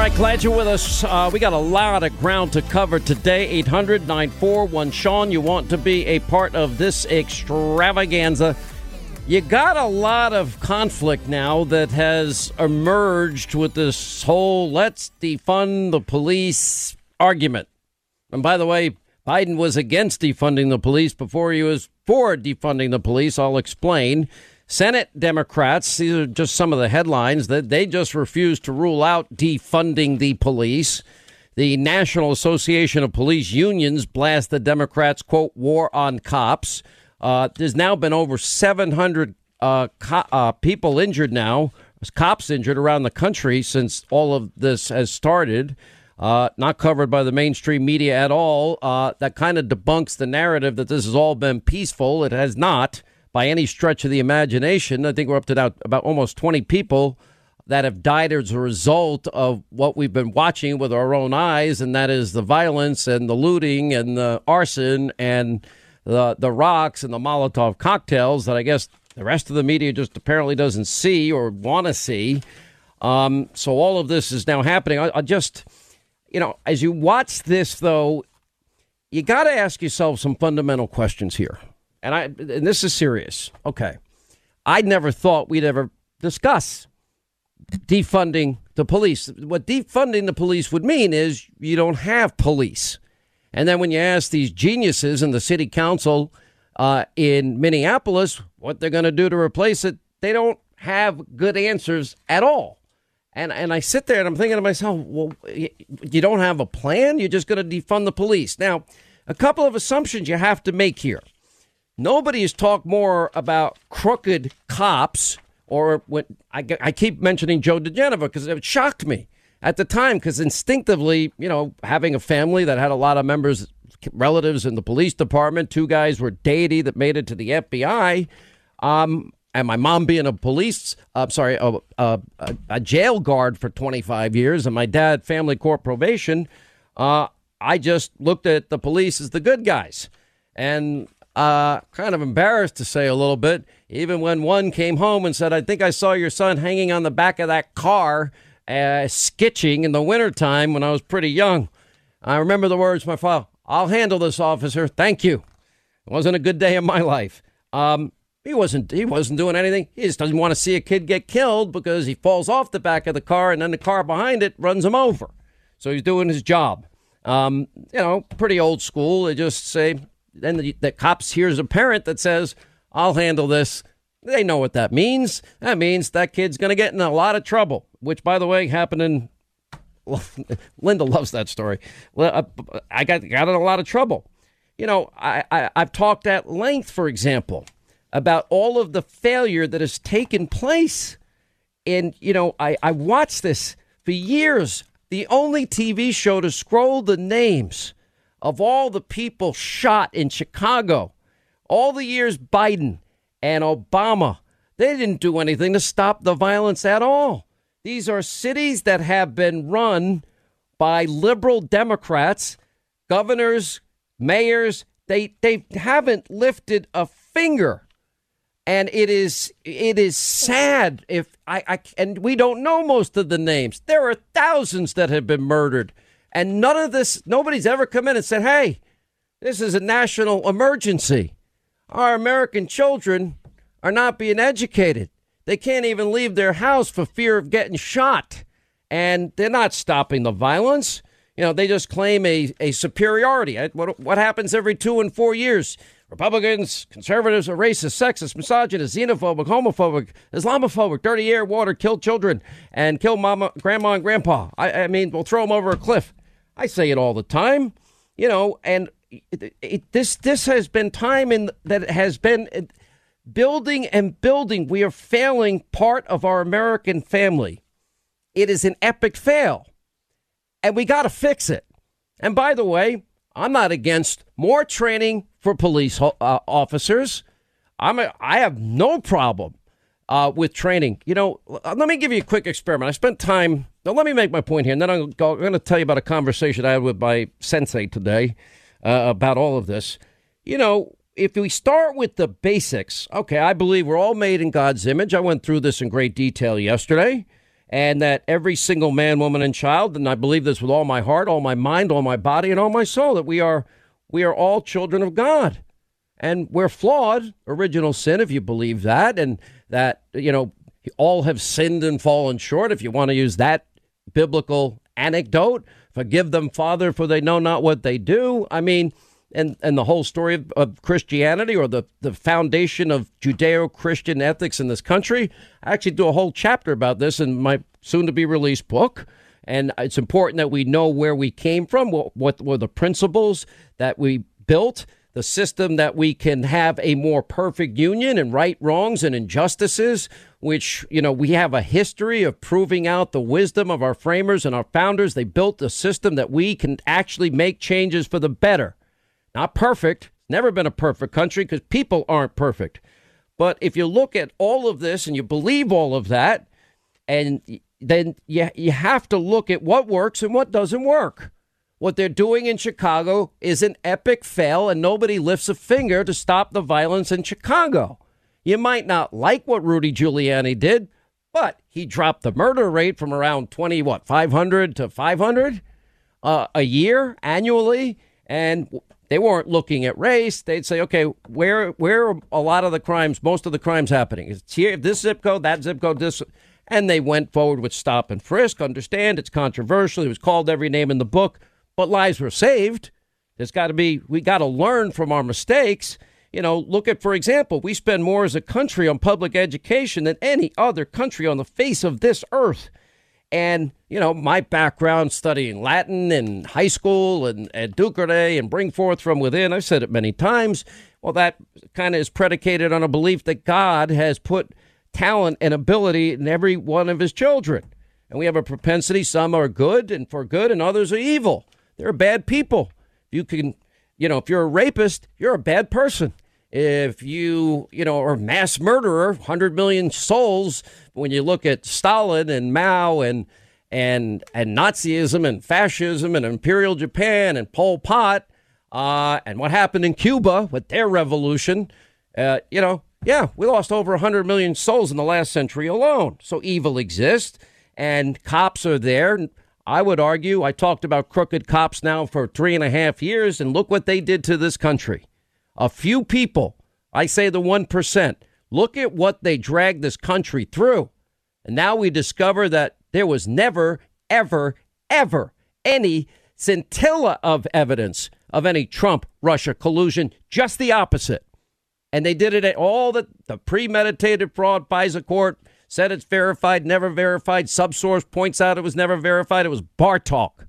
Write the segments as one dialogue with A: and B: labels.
A: right, glad you're with us. Uh, we got a lot of ground to cover today. 800 941 Sean, you want to be a part of this extravaganza. You got a lot of conflict now that has emerged with this whole let's defund the police argument. And by the way, Biden was against defunding the police before he was for defunding the police. I'll explain. Senate Democrats, these are just some of the headlines, that they just refused to rule out defunding the police. The National Association of Police Unions blast the Democrats, quote, war on cops. Uh, there's now been over 700 uh, co- uh, people injured now, cops injured around the country since all of this has started. Uh, not covered by the mainstream media at all. Uh, that kind of debunks the narrative that this has all been peaceful. It has not by any stretch of the imagination. I think we're up to now about almost 20 people that have died as a result of what we've been watching with our own eyes, and that is the violence and the looting and the arson and the the rocks and the Molotov cocktails that I guess the rest of the media just apparently doesn't see or want to see. Um, so all of this is now happening. I, I just, you know, as you watch this though, you got to ask yourself some fundamental questions here and I and this is serious. Okay, I never thought we'd ever discuss defunding the police. What defunding the police would mean is you don't have police. And then when you ask these geniuses in the city council uh, in Minneapolis what they're going to do to replace it, they don't have good answers at all. And and I sit there and I'm thinking to myself, well, you don't have a plan. You're just going to defund the police. Now, a couple of assumptions you have to make here. Nobody has talked more about crooked cops or I, I keep mentioning Joe diGenova because it shocked me at the time because instinctively, you know, having a family that had a lot of members, relatives in the police department, two guys were deity that made it to the FBI, um, and my mom being a police, I'm uh, sorry, a, a, a, jail guard for 25 years, and my dad family court probation, uh, I just looked at the police as the good guys. And uh, kind of embarrassed to say a little bit, even when one came home and said, I think I saw your son hanging on the back of that car, uh, skitching in the wintertime when I was pretty young. I remember the words my father, I'll handle this, officer. Thank you. It wasn't a good day in my life. Um, he wasn't he wasn't doing anything. He just doesn't want to see a kid get killed because he falls off the back of the car and then the car behind it runs him over. So he's doing his job. Um, you know, pretty old school. They just say, then the, the cops hears a parent that says, I'll handle this. They know what that means. That means that kid's going to get in a lot of trouble, which, by the way, happened in. Linda loves that story. Uh, I got, got in a lot of trouble. You know, I, I, I've talked at length, for example, about all of the failure that has taken place. And, you know, I, I watched this for years. The only TV show to scroll the names of all the people shot in Chicago, all the years Biden and Obama, they didn't do anything to stop the violence at all. These are cities that have been run by liberal Democrats, governors, mayors. They they haven't lifted a finger. And it is it is sad if I, I and we don't know most of the names. There are thousands that have been murdered and none of this, nobody's ever come in and said, hey, this is a national emergency. Our American children are not being educated. They can't even leave their house for fear of getting shot. And they're not stopping the violence. You know, they just claim a, a superiority. What, what happens every two and four years? Republicans, conservatives are racist, sexist, misogynist, xenophobic, homophobic, Islamophobic, dirty air, water, kill children, and kill mama, grandma, and grandpa. I, I mean, we'll throw them over a cliff. I say it all the time, you know, and it, it, this this has been time in that has been building and building. We are failing part of our American family. It is an epic fail, and we got to fix it. And by the way, I'm not against more training for police uh, officers. I'm a, I have no problem uh, with training. You know, let me give you a quick experiment. I spent time. Now, let me make my point here, and then I'm, going to tell you about a conversation I had with my sensei today uh, about all of this. You know, if we start with the basics, okay, I believe we're all made in God's image. I went through this in great detail yesterday. and that every single man, woman, and child, and I believe this with all my heart, all my mind, all my body, and all my soul, that we are we are all children of God. And we're flawed, original sin, if you believe that, and that, you know, all have sinned and fallen short, if you want to use that biblical anecdote. Forgive them, Father, for they know not what they do. I mean, and, and the whole story of, of Christianity or the, the foundation of Judeo Christian ethics in this country. I actually do a whole chapter about this in my soon to be released book. And it's important that we know where we came from, what, what were the principles that we built, the system that we can have a more perfect union and right wrongs and injustices, which, you know, we have a history of proving out the wisdom of our framers and our founders. They built a system that we can actually make changes for the better. Not perfect, never been a perfect country because people aren't perfect. But if you look at all of this and you believe all of that, and then you, you have to look at what works and what doesn't work. What they're doing in Chicago is an epic fail, and nobody lifts a finger to stop the violence in Chicago. You might not like what Rudy Giuliani did, but he dropped the murder rate from around 20, what, 500 to 500 uh, a year annually. And they weren't looking at race. They'd say, okay, where where a lot of the crimes, most of the crimes happening? It's here, this zip code, that zip code, this. And they went forward with stop and frisk. Understand it's controversial. It was called every name in the book, but lives were saved. There's got to be, we got to learn from our mistakes. You know, look at, for example, we spend more as a country on public education than any other country on the face of this earth. And, you know, my background studying Latin in high school and educare and bring forth from within, I've said it many times. Well, that kind of is predicated on a belief that God has put talent and ability in every one of his children. And we have a propensity, some are good and for good, and others are evil. They're bad people. If You can, you know, if you're a rapist, you're a bad person if you, you know, are mass murderer, 100 million souls, when you look at Stalin and Mao and and and Nazism and fascism and Imperial Japan and Pol Pot, uh, and what happened in Cuba with their revolution, uh, you know, yeah, we lost over 100 million souls in the last century alone. So evil exists, and cops are there. I would argue, I talked about crooked cops now for three and a half years, and look what they did to this country a few people, I say the 1%, look at what they dragged this country through. And now we discover that there was never, ever, ever any scintilla of evidence of any Trump Russia collusion, just the opposite. And they did it at all the, the premeditated fraud, FISA court said it's verified, never verified. Subsource points out it was never verified. It was bar talk.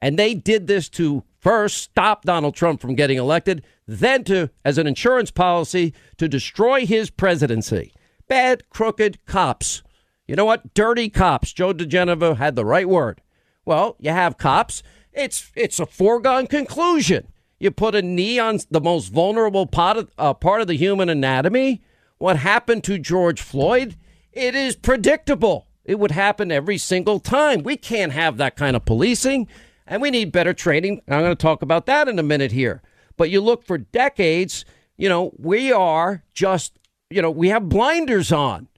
A: And they did this to first stop Donald Trump from getting elected, then to, as an insurance policy, to destroy his presidency. Bad, crooked cops. You know what? Dirty cops. Joe diGenova had the right word. Well, you have cops. It's it's a foregone conclusion. You put a knee on the most vulnerable part of, uh, part of the human anatomy. What happened to George Floyd? It is predictable. It would happen every single time. We can't have that kind of policing, and we need better training. I'm going to talk about that in a minute here. But you look for decades, you know, we are just, you know, we have blinders on.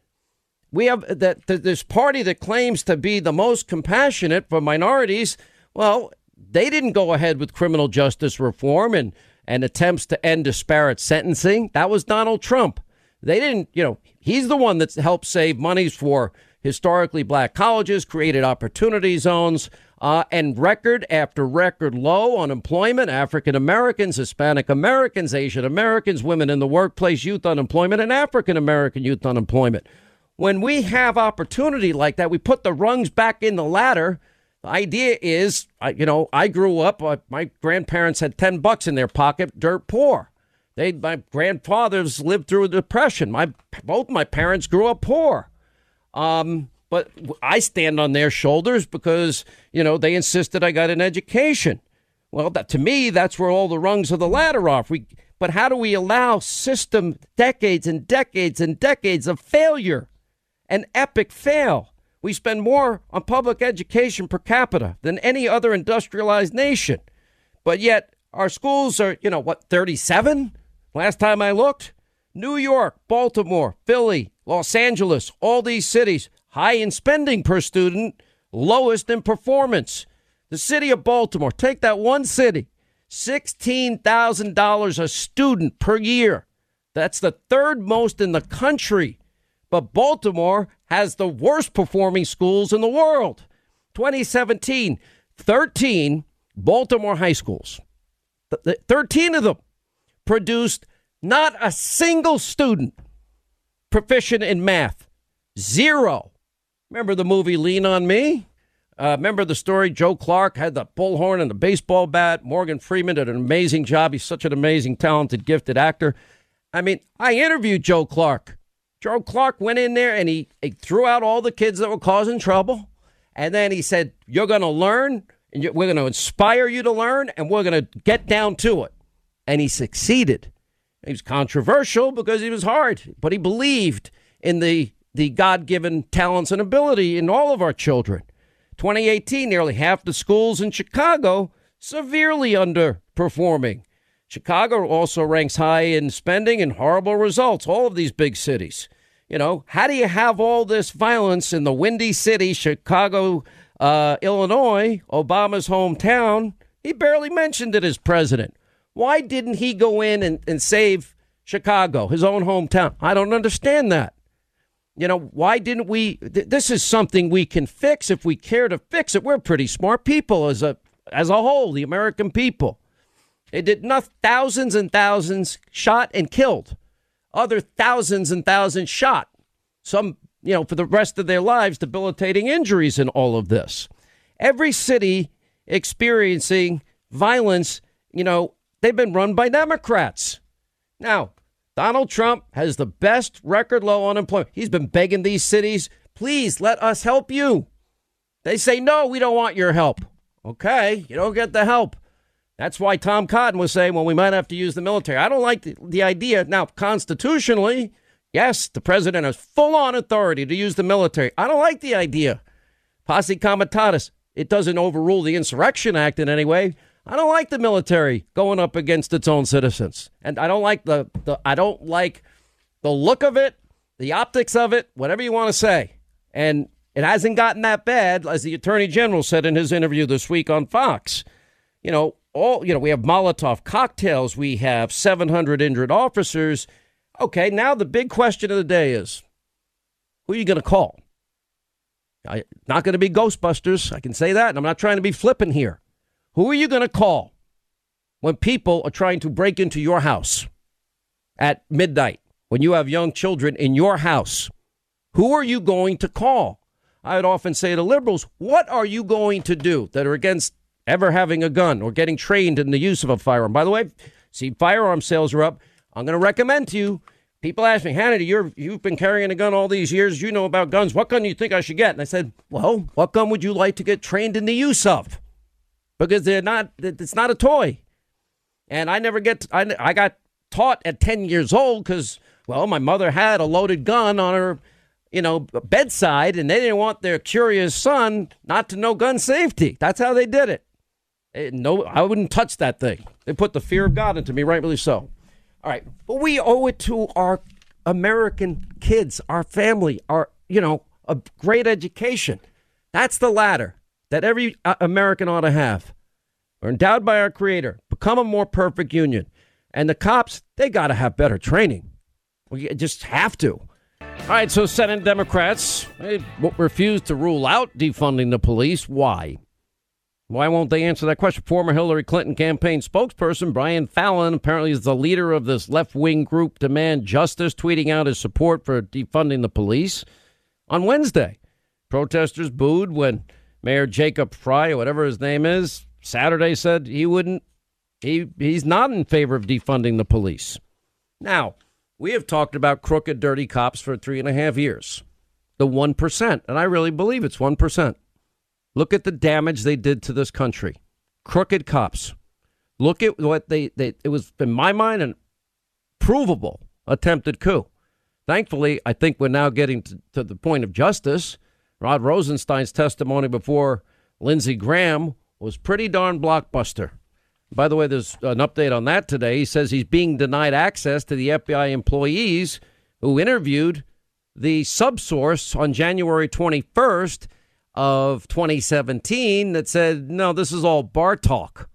A: We have that, this party that claims to be the most compassionate for minorities. Well, they didn't go ahead with criminal justice reform and, and attempts to end disparate sentencing. That was Donald Trump. They didn't, you know, he's the one that's helped save monies for historically black colleges, created opportunity zones, uh, and record after record low unemployment, African Americans, Hispanic Americans, Asian Americans, women in the workplace, youth unemployment, and African American youth unemployment. When we have opportunity like that, we put the rungs back in the ladder. The idea is, you know, I grew up, uh, my grandparents had 10 bucks in their pocket, dirt poor. They, my grandfathers lived through a depression. My, both my parents grew up poor. Um, but I stand on their shoulders because, you know, they insisted I got an education. Well, that, to me, that's where all the rungs of the ladder are. We, but how do we allow system decades and decades and decades of failure, an epic fail? We spend more on public education per capita than any other industrialized nation. But yet our schools are, you know, what, 37? Last time I looked, New York, Baltimore, Philly, Los Angeles, all these cities, high in spending per student, lowest in performance. The city of Baltimore, take that one city, $16,000 a student per year. That's the third most in the country. But Baltimore has the worst performing schools in the world. 2017, 13 Baltimore high schools, 13 of them produced not a single student proficient in math. Zero. Remember the movie Lean on Me? Uh, remember the story? Joe Clark had the bullhorn and the baseball bat. Morgan Freeman did an amazing job. He's such an amazing, talented, gifted actor. I mean, I interviewed Joe Clark. Joe Clark went in there and he, he threw out all the kids that were causing trouble. And then he said, You're going to learn, and we're going to inspire you to learn, and we're going to get down to it. And he succeeded. He was controversial because he was hard, but he believed in the, the God given talents and ability in all of our children. 2018, nearly half the schools in Chicago severely underperforming. Chicago also ranks high in spending and horrible results, all of these big cities. You know, how do you have all this violence in the windy city, Chicago, uh, Illinois, Obama's hometown? He barely mentioned it as president. Why didn't he go in and, and save Chicago, his own hometown? I don't understand that. You know, why didn't we? Th- this is something we can fix if we care to fix it. We're pretty smart people as a as a whole, the American people. It did not thousands and thousands shot and killed, other thousands and thousands shot. Some, you know, for the rest of their lives, debilitating injuries in all of this. Every city experiencing violence, you know, they've been run by Democrats. Now, Donald Trump has the best record low unemployment. He's been begging these cities, please let us help you. They say, no, we don't want your help. Okay, you don't get the help. That's why Tom Cotton was saying, well, we might have to use the military. I don't like the, the idea. Now, constitutionally, yes, the president has full on authority to use the military. I don't like the idea. Posse comitatus. It doesn't overrule the Insurrection Act in any way. I don't like the military going up against its own citizens, and I don't like the, the I don't like the look of it, the optics of it, whatever you want to say. And it hasn't gotten that bad, as the Attorney General said in his interview this week on Fox. You know, all you know, we have Molotov cocktails, we have 700 injured officers. Okay, now the big question of the day is, who are you going to call? I, not going to be Ghostbusters. I can say that, and I'm not trying to be flippant here. Who are you going to call when people are trying to break into your house at midnight when you have young children in your house? Who are you going to call? I would often say to liberals, what are you going to do that are against ever having a gun or getting trained in the use of a firearm? By the way, see, firearm sales are up. I'm going to recommend to you. People ask me, Hannity, you're, you've been carrying a gun all these years. You know about guns. What gun do you think I should get? And I said, well, what gun would you like to get trained in the use of? Because they're not. It's not a toy, and I never get. I I got taught at ten years old because well, my mother had a loaded gun on her, you know, bedside, and they didn't want their curious son not to know gun safety. That's how they did it. it no, I wouldn't touch that thing. They put the fear of God into me, rightly so. All right, but we owe it to our American kids, our family, our you know, a great education. That's the ladder that every uh, American ought to have. We're endowed by our Creator, become a more perfect union. And the cops, they got to have better training. We just have to. All right, so Senate Democrats refuse to rule out defunding the police. Why? Why won't they answer that question? Former Hillary Clinton campaign spokesperson Brian Fallon apparently is the leader of this left wing group Demand Justice, tweeting out his support for defunding the police on Wednesday. Protesters booed when Mayor Jacob Frey, whatever his name is, Saturday said he wouldn't. He he's not in favor of defunding the police. Now we have talked about crooked, dirty cops for three and a half years. The one percent, and I really believe it's one percent. Look at the damage they did to this country. Crooked cops. Look at what they, they it was in my mind an provable attempted coup. Thankfully, I think we're now getting to, to the point of justice Rod Rosenstein's testimony before Lindsey Graham was pretty darn blockbuster. By the way, there's an update on that today. He says he's being denied access to the FBI employees who interviewed the subsource on January 21st of 2017 that said, no, this is all bar talk.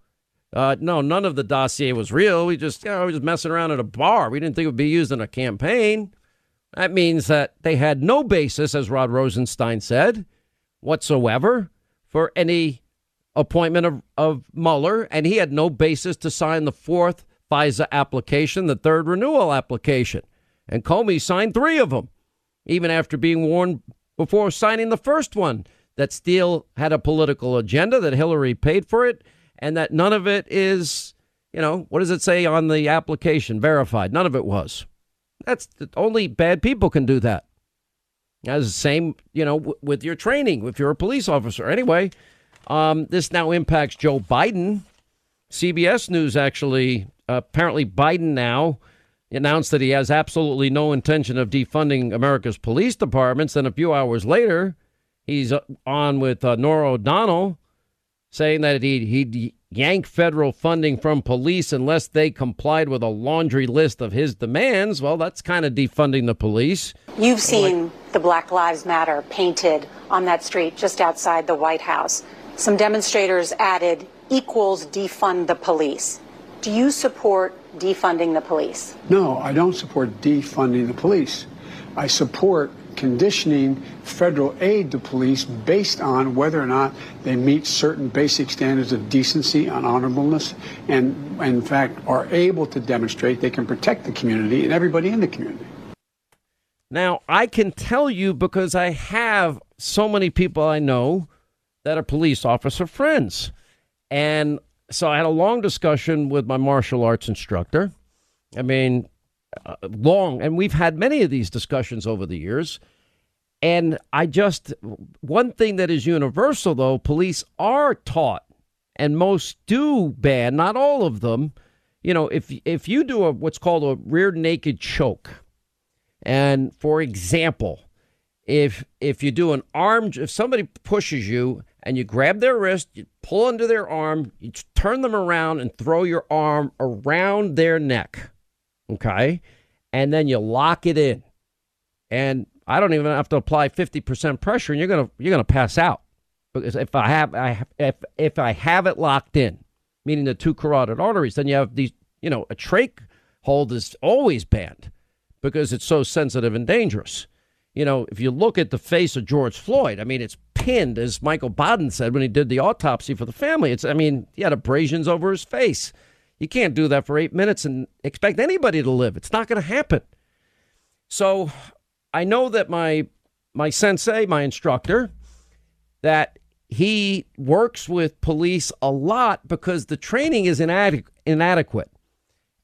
A: Uh, no, none of the dossier was real. We just, you know, we were just messing around at a bar. We didn't think it would be used in a campaign. That means that they had no basis, as Rod Rosenstein said, whatsoever for any appointment of, of Mueller, and he had no basis to sign the fourth FISA application, the third renewal application. And Comey signed three of them, even after being warned before signing the first one that Steele had a political agenda, that Hillary paid for it, and that none of it is, you know, what does it say on the application? Verified. None of it was. That's only bad people can do that. As the same, you know, w- with your training, if you're a police officer. Anyway, um, this now impacts Joe Biden. CBS News actually, apparently, Biden now announced that he has absolutely no intention of defunding America's police departments. Then a few hours later, he's uh, on with uh, Norah O'Donnell saying that he'd, he'd yank federal funding from police unless they complied with a laundry list of his demands. Well, that's kind of defunding the police.
B: You've seen like, the Black Lives Matter painted on that street just outside the White House. Some demonstrators added equals defund the police. Do you support defunding the police?
C: No, I don't support defunding the police. I support conditioning federal aid to police based on whether or not they meet certain basic standards of decency and honorableness and, in fact, are able to demonstrate they can protect the community and everybody in the community.
A: Now, I can tell you because I have so many people I know that are police officer friends. And so I had a long discussion with my martial arts instructor. I mean, long, and we've had many of these discussions over the years. And I just, one thing that is universal though, police are taught, and most do ban, not all of them. You know, if if you do a what's called a rear naked choke, and for example, if if you do an arm, if somebody pushes you and you grab their wrist, you pull under their arm, you turn them around and throw your arm around their neck Okay. And then you lock it in. And I don't even have to apply 50% pressure and you're going to you're going to pass out. Because if I have I if if I have it locked in, meaning the two carotid arteries, then you have these, you know, a trach hold is always banned because it's so sensitive and dangerous. You know, if you look at the face of George Floyd, I mean, it's pinned, as Michael Baden said when he did the autopsy for the family. It's, I mean, he had abrasions over his face. You can't do that for eight minutes and expect anybody to live. It's not going to happen. So I know that my my sensei, my instructor, that he works with police a lot because the training is inadequ- inadequate.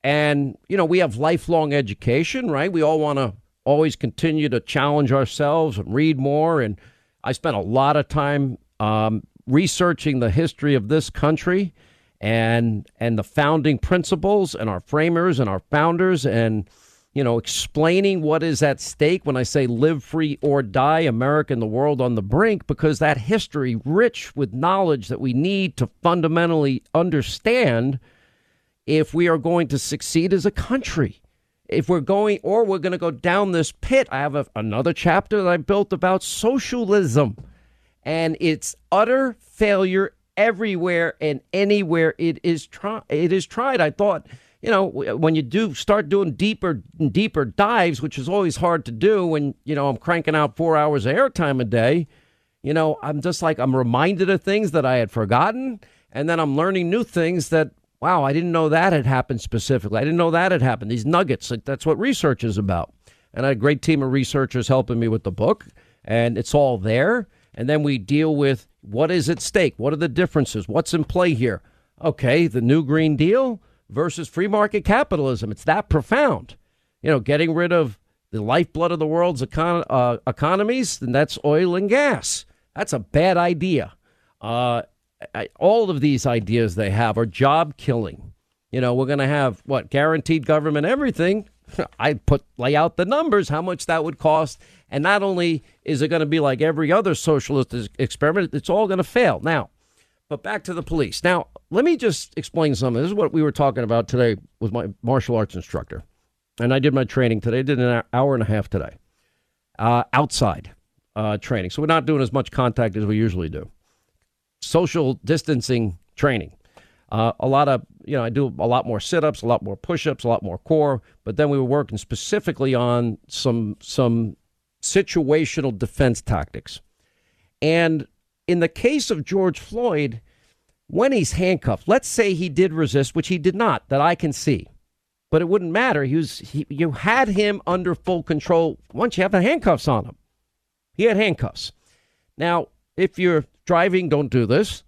A: And, you know, we have lifelong education, right? We all want to always continue to challenge ourselves and read more. And I spent a lot of time um, researching the history of this country and and the founding principles and our framers and our founders and you know explaining what is at stake when I say live free or die America and the world on the brink because that history rich with knowledge that we need to fundamentally understand if we are going to succeed as a country. If we're going or we're going to go down this pit. I have a, another chapter that I built about socialism and its utter failure everywhere and anywhere it is try it is tried. I thought, you know, when you do start doing deeper and deeper dives, which is always hard to do when, you know, I'm cranking out 4 hours of airtime a day, you know, I'm just like I'm reminded of things that I had forgotten and then I'm learning new things that wow, I didn't know that had happened specifically. I didn't know that had happened. These nuggets, that's what research is about. And I had a great team of researchers helping me with the book, and it's all there. And then we deal with what is at stake? What are the differences? What's in play here? Okay, the new Green Deal versus free market capitalism. It's that profound. You know, getting rid of the lifeblood of the world's econ- uh, economies, and that's oil and gas. That's a bad idea. Uh, I, all of these ideas they have are job killing. You know, we're going to have what guaranteed government everything. I put lay out the numbers, how much that would cost, and not only is it going to be like every other socialist experiment, it's all going to fail. Now, but back to the police. Now, let me just explain something. This is what we were talking about today with my martial arts instructor, and I did my training today. I did an hour and a half today, uh, outside uh, training. So we're not doing as much contact as we usually do. Social distancing training. Uh, a lot of, you know, I do a lot more sit ups, a lot more push ups, a lot more core, but then we were working specifically on some, some situational defense tactics. And in the case of George Floyd, when he's handcuffed, let's say he did resist, which he did not, that I can see, but it wouldn't matter. He was, he, you had him under full control once you have the handcuffs on him. He had handcuffs. Now, if you're driving, don't do this.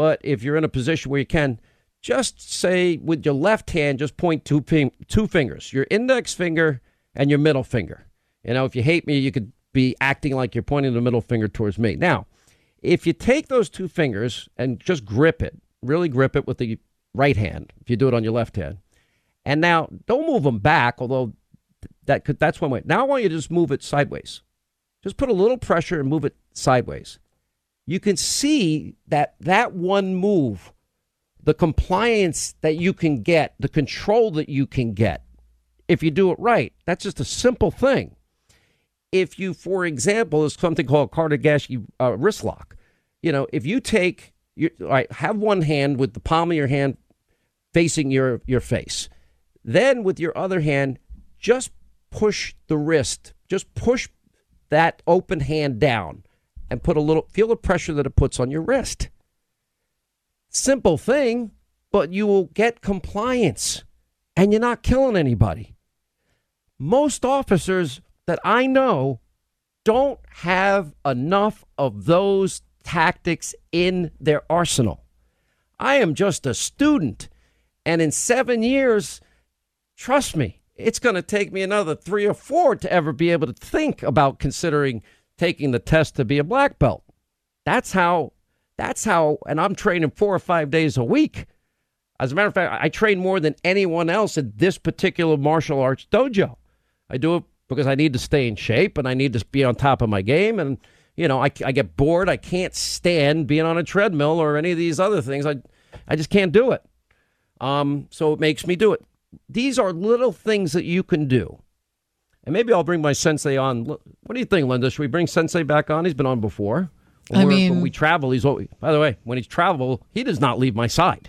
A: But if you're in a position where you can, just say with your left hand, just point two, two fingers, your index finger and your middle finger. You know, if you hate me, you could be acting like you're pointing the middle finger towards me. Now, if you take those two fingers and just grip it, really grip it with the right hand, if you do it on your left hand, and now don't move them back, although that could, that's one way. Now I want you to just move it sideways. Just put a little pressure and move it sideways. You can see that that one move, the compliance that you can get, the control that you can get, if you do it right, that's just a simple thing if you, for example, is something called kote gaeshi uh, wrist lock. You know, if you take, you right, have one hand with the palm of your hand facing your, your face. Then with your other hand, just push the wrist, just push that open hand down and put a little, feel the pressure that it puts on your wrist. Simple thing, but you will get compliance and you're not killing anybody. Most officers that I know don't have enough of those tactics in their arsenal. I am just a student. And in seven years, trust me, it's going to take me another three or four to ever be able to think about considering taking the test to be a black belt. That's how, that's how, and I'm training four or five days a week. As a matter of fact, I train more than anyone else at this particular martial arts dojo. I do it because I need to stay in shape and I need to be on top of my game. And, you know, I, I get bored. I can't stand being on a treadmill or any of these other things. I, I just can't do it. Um, so it makes me do it. These are little things that you can do. And maybe I'll bring my sensei on. What do you think, Linda? Should we bring sensei back on? He's been on before.
D: When I mean,
A: when we travel, he's always, by the way, when he's travel, he does not leave my side.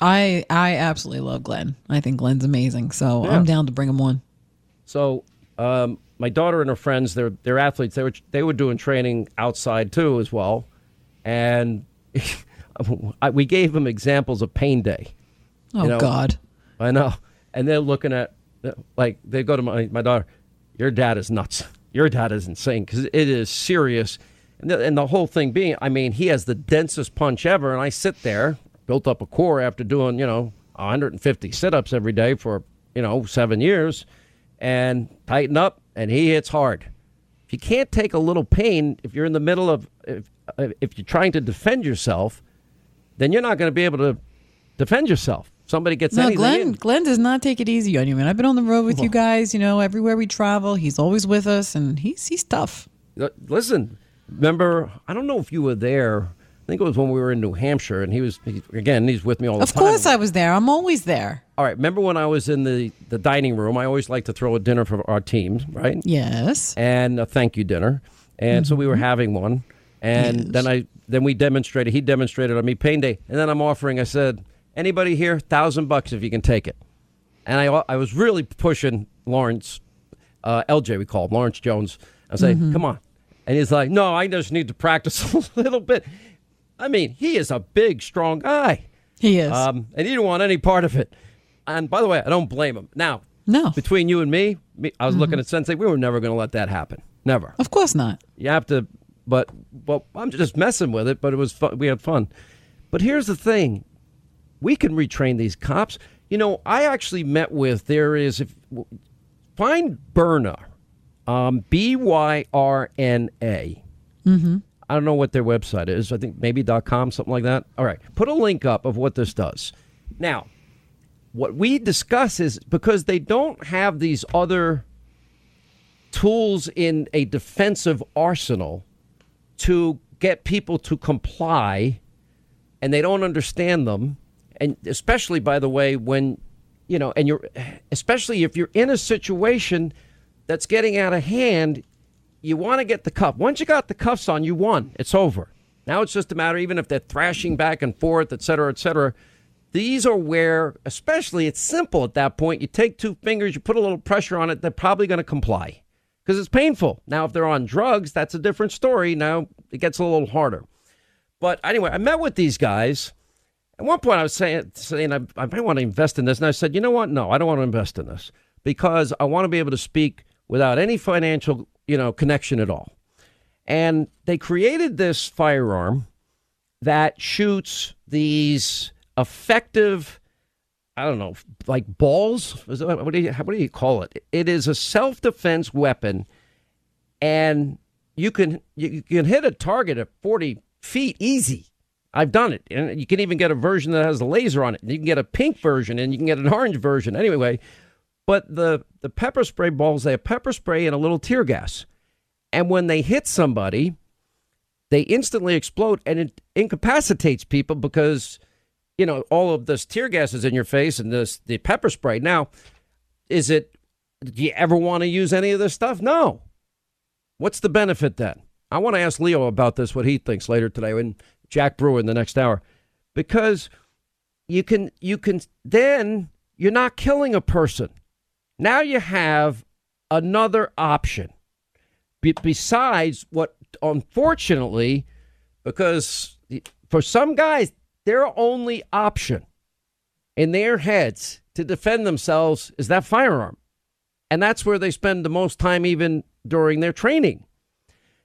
D: I I absolutely love Glenn. I think Glenn's amazing. So yeah. I'm down to bring him on.
A: So um, my daughter and her friends, they're they're athletes. They were they were doing training outside too as well, and I, we gave them examples of pain day.
D: Oh you know? God!
A: I know, and they're looking at like they go to my my daughter. Your dad is nuts. Your dad is insane because it is serious, and the, and the whole thing being, I mean, he has the densest punch ever, and I sit there, built up a core after doing you know 150 sit-ups every day for you know seven years and tighten up, and he hits hard. If you can't take a little pain, if you're in the middle of, if, if you're trying to defend yourself, then you're not going to be able to defend yourself. Somebody gets no,
D: Glenn.
A: In.
D: Glenn does not take it easy on you, man. I've been on the road with you guys. You know, everywhere we travel, he's always with us, and he's he's tough.
A: Listen, remember? I don't know if you were there I think it was when we were in New Hampshire, and he was he, again. He's with me all the
D: of
A: time.
D: Of course, I was there. I'm always there.
A: All right. Remember when I was in the the dining room? I always like to throw a dinner for our teams, right?
D: Yes.
A: And a thank you dinner, and mm-hmm. so we were mm-hmm. having one, and yes. then I then we demonstrated. He demonstrated on me pain day, and then I'm offering. I said, anybody here, thousand bucks if you can take it, and I I was really pushing Lawrence, uh, LJ we call him Lawrence Jones. I say, mm-hmm. come on, and he's like, no, I just need to practice a little bit. I mean, he is a big, strong guy.
D: He is.
A: Um, and he didn't want any part of it. And by the way, I don't blame him. Now,
D: no.
A: Between you and me, me I was mm-hmm. looking at Sensei. We were never going to let that happen. Never.
D: Of course not.
A: You have to, but well, I'm just messing with it. But it was fun. We had fun. But here's the thing: we can retrain these cops. You know, I actually met with there is if find Byrna, um, B Y R N A.
D: Mm-hmm.
A: I don't know what their website is. I think maybe .com, something like that. All right. Put a link up of what this does. Now, what we discuss is because they don't have these other tools in a defensive arsenal to get people to comply and they don't understand them and especially by the way when you know and you're especially if you're in a situation that's getting out of hand you want to get the cuff. Once you got the cuffs on, you won. It's over. Now it's just a matter, even if they're thrashing back and forth, et cetera, et cetera. These are where, especially, it's simple at that point. You take two fingers, you put a little pressure on it, they're probably going to comply because it's painful. Now, if they're on drugs, that's a different story. Now it gets a little harder. But anyway, I met with these guys. At one point, I was saying, saying I, I might want to invest in this. And I said, you know what? No, I don't want to invest in this because I want to be able to speak without any financial, you know, connection at all. And they created this firearm that shoots these effective, I don't know, like balls. What do you, what do you call it? It is a self defense weapon, and you can you can hit a target at 40 feet easy. I've done it. And you can even get a version that has a laser on it. You can get a pink version and you can get an orange version. Anyway, but the, the pepper spray balls, they have pepper spray and a little tear gas. And when they hit somebody, they instantly explode and it incapacitates people because, you know, all of this tear gas is in your face and this the pepper spray. Now, is it do you ever want to use any of this stuff? No. What's the benefit then? I want to ask Leo about this, what he thinks later today, and Jack Brewer in the next hour, because you can you can then you're not killing a person. Now you have another option Be- besides what, unfortunately, because for some guys, their only option in their heads to defend themselves is that firearm. And that's where they spend the most time, even during their training.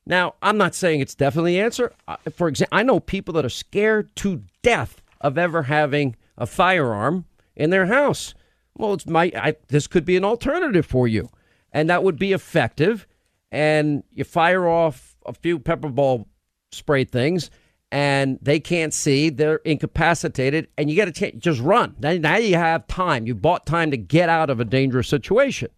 A: Now, I'm not saying it's definitely the answer. Uh, for example, I know people that are scared to death of ever having a firearm in their house. Well, it's my I, this could be an alternative for you, and that would be effective. And you fire off a few pepper ball spray things, and they can't see; they're incapacitated, and you get a chance. Just run. Now, now you have time. You bought time to get out of a dangerous situation.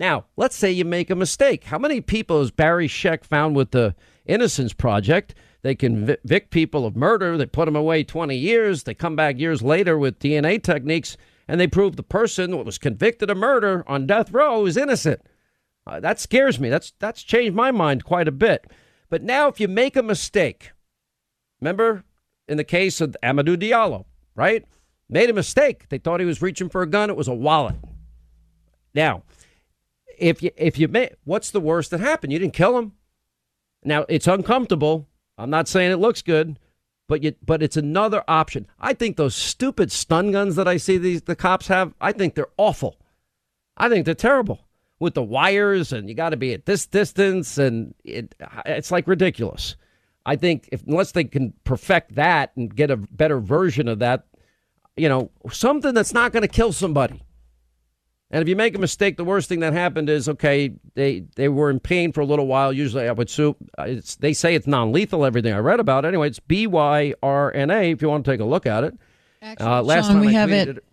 A: Now, let's say you make a mistake. How many people has Barry Scheck found with the Innocence Project? They convict people of murder. They put them away 20 years. They come back years later with DNA techniques and they prove the person that was convicted of murder on death row is innocent. Uh, that scares me. That's that's changed my mind quite a bit. But now, if you make a mistake, remember in the case of Amadou Diallo, right? Made a mistake. They thought he was reaching for a gun. It was a wallet. Now, if you if you may, what's the worst that happened? You didn't kill him. Now it's uncomfortable. I'm not saying it looks good, but you, but it's another option. I think those stupid stun guns that I see these the cops have, I think they're awful. I think they're terrible with the wires and you got to be at this distance and it, it's like ridiculous. I think if unless they can perfect that and get a better version of that, you know, something that's not going to kill somebody. And if you make a mistake, the worst thing that happened is okay. They they were in pain for a little while. Usually, I would sue. It's, they say it's non-lethal. Everything I read about. Anyway, it's B Y R N A. If you want to take a look at it.
D: Actually, uh, last Sean, time we I have it, it,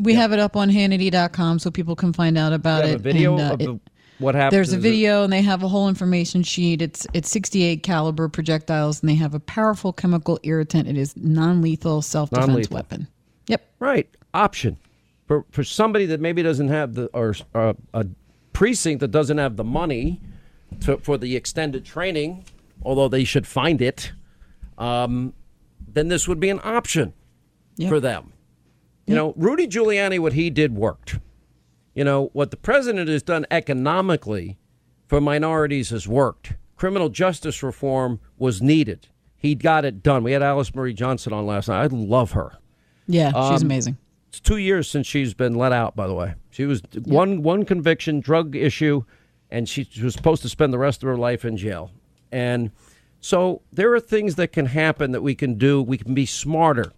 D: We yeah. have it up on Hannity.com so people can find out about it.
A: A video and, uh, of what happened.
D: There's a video, it? and they have a whole information sheet. It's it's 68 caliber projectiles, and they have a powerful chemical irritant. It is non-lethal self-defense non-lethal. weapon. Yep.
A: Right. Option for for somebody that maybe doesn't have the or uh, a precinct that doesn't have the money to, for the extended training, although they should find it, um, then this would be an option yep. for them. You know, Rudy Giuliani, what he did worked. You know, what the president has done economically for minorities has worked. Criminal justice reform was needed. He got it done. We had Alice Marie Johnson on last night. I love her.
D: Yeah, she's um, amazing.
A: It's two years since she's been let out. By the way, she was one one conviction, drug issue, and she was supposed to spend the rest of her life in jail. And so there are things that can happen that we can do. We can be smarter.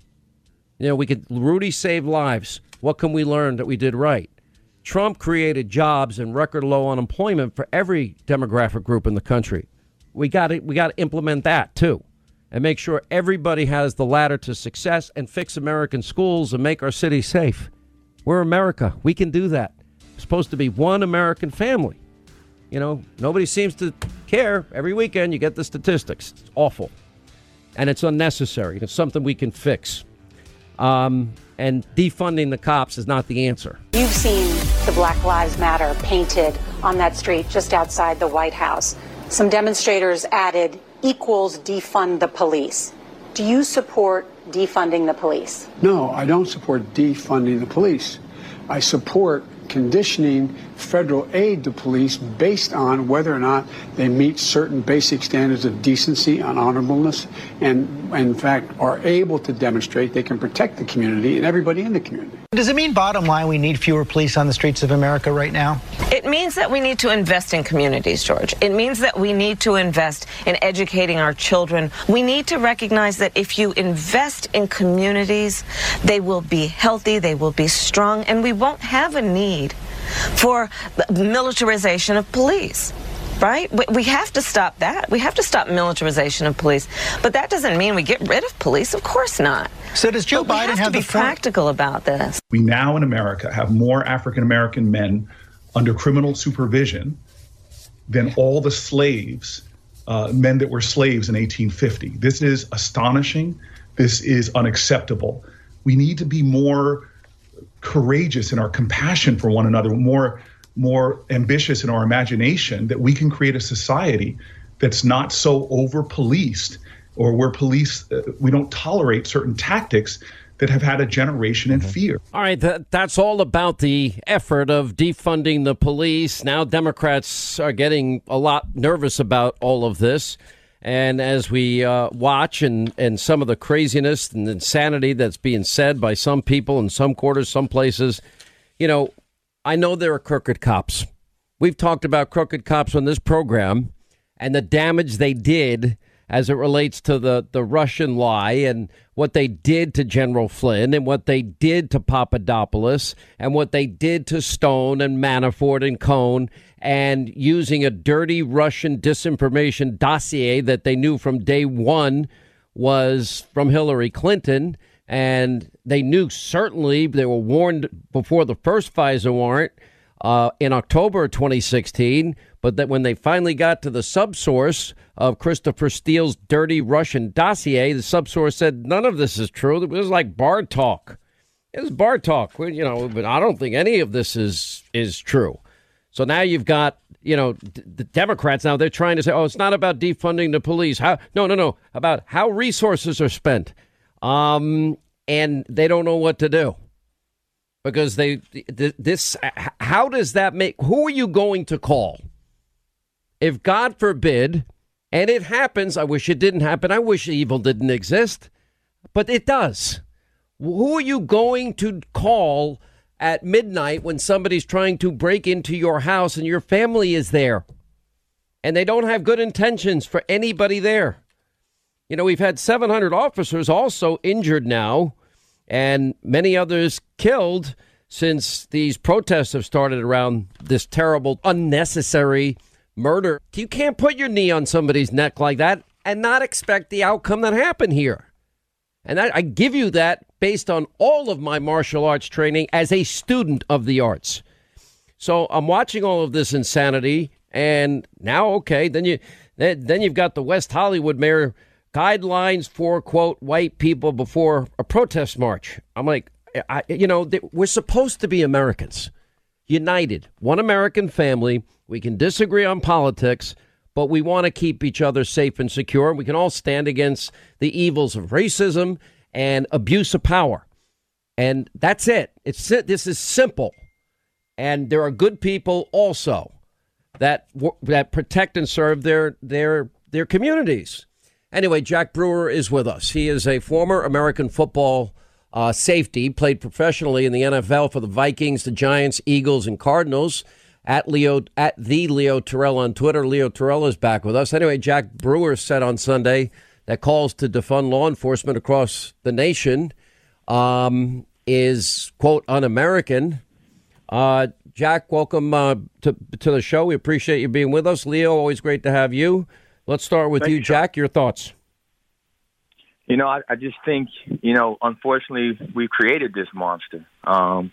A: You know, we could. Rudy saved lives. What can we learn that we did right? Trump created jobs and record low unemployment for every demographic group in the country. We got to we got to implement that too and make sure everybody has the ladder to success and fix American schools and make our city safe. We're America. We can do that. We're supposed to be one American family. You know, nobody seems to care. Every weekend you get the statistics. It's awful. And it's unnecessary. It's something we can fix. Um, and defunding the cops is not the answer.
B: You've seen the Black Lives Matter painted on that street just outside the White House Some demonstrators added equals defund the police. Do you support defunding the police?
C: No, I don't support defunding the police. I support conditioning federal aid to police based on whether or not they meet certain basic standards of decency and honorableness and, in fact, are able to demonstrate they can protect the community and everybody in the community.
E: Does it mean, bottom line, we need fewer police on the streets of America right now?
F: It means that we need to invest in communities, George. It means that we need to invest in educating our children. We need to recognize that if you invest in communities, they will be healthy, they will be strong, and we won't have a need for militarization of police right? We have to stop that. We have to stop militarization of police. But that doesn't mean we get rid of police. Of course not.
E: So does Joe
F: but
E: Biden
F: we have,
E: have
F: to be
E: form-
F: practical about this?
G: We now in America have more African American men under criminal supervision than all the slaves, uh, men that were slaves in 1850. This is astonishing. This is unacceptable. We need to be more courageous in our compassion for one another, more more ambitious in our imagination that we can create a society that's not so over policed or where police uh, we don't tolerate certain tactics that have had a generation in fear.
A: All right, that, that's all about the effort of defunding the police. Now, Democrats are getting a lot nervous about all of this. And as we uh, watch and, and some of the craziness and insanity that's being said by some people in some quarters, some places, you know, I know there are crooked cops. We've talked about crooked cops on this program and the damage they did as it relates to the, the Russian lie and what they did to General Flynn and what they did to Papadopoulos and what they did to Stone and Manafort and Cohn and using a dirty Russian disinformation dossier that they knew from day one was from Hillary Clinton. And they knew certainly they were warned before the first FISA warrant uh, in October 2016, but that when they finally got to the subsource of Christopher Steele's dirty Russian dossier, the subsource said none of this is true. It was like bar talk. It was bar talk, you know. But I don't think any of this is is true. So now you've got you know the Democrats now they're trying to say, oh, it's not about defunding the police. How? No, no, no. About how resources are spent. Um, and they don't know what to do because they this how does that make who are you going to call if god forbid and it happens i wish it didn't happen i wish evil didn't exist but it does who are you going to call at midnight when somebody's trying to break into your house and your family is there and they don't have good intentions for anybody there you know we've had 700 officers also injured now and many others killed since these protests have started around this terrible, unnecessary murder. You can't put your knee on somebody's neck like that and not expect the outcome that happened here. And I, I give you that based on all of my martial arts training as a student of the arts. So I'm watching all of this insanity, and now, okay, then you then you've got the West Hollywood mayor guidelines for quote white people before a protest march. I'm like, I, you know, we're supposed to be Americans, united, one American family. We can disagree on politics, but we want to keep each other safe and secure. We can all stand against the evils of racism and abuse of power, and that's it. It's this is simple, and there are good people also that that protect and serve their their their communities. Anyway, Jack Brewer is with us. He is a former American football uh, safety, played professionally in the NFL for the Vikings, the Giants, Eagles, and Cardinals. At Leo, at the Leo Terrell on Twitter. Leo Terrell is back with us. Anyway, Jack Brewer said on Sunday that calls to defund law enforcement across the nation um, is quote un-American. Uh, Jack, welcome uh, to to the show. We appreciate you being with us. Leo, always great to have you. Let's start with Thank you, Jack. Your thoughts?
H: You know, I, I just think, you know, unfortunately, we've created this monster. Um,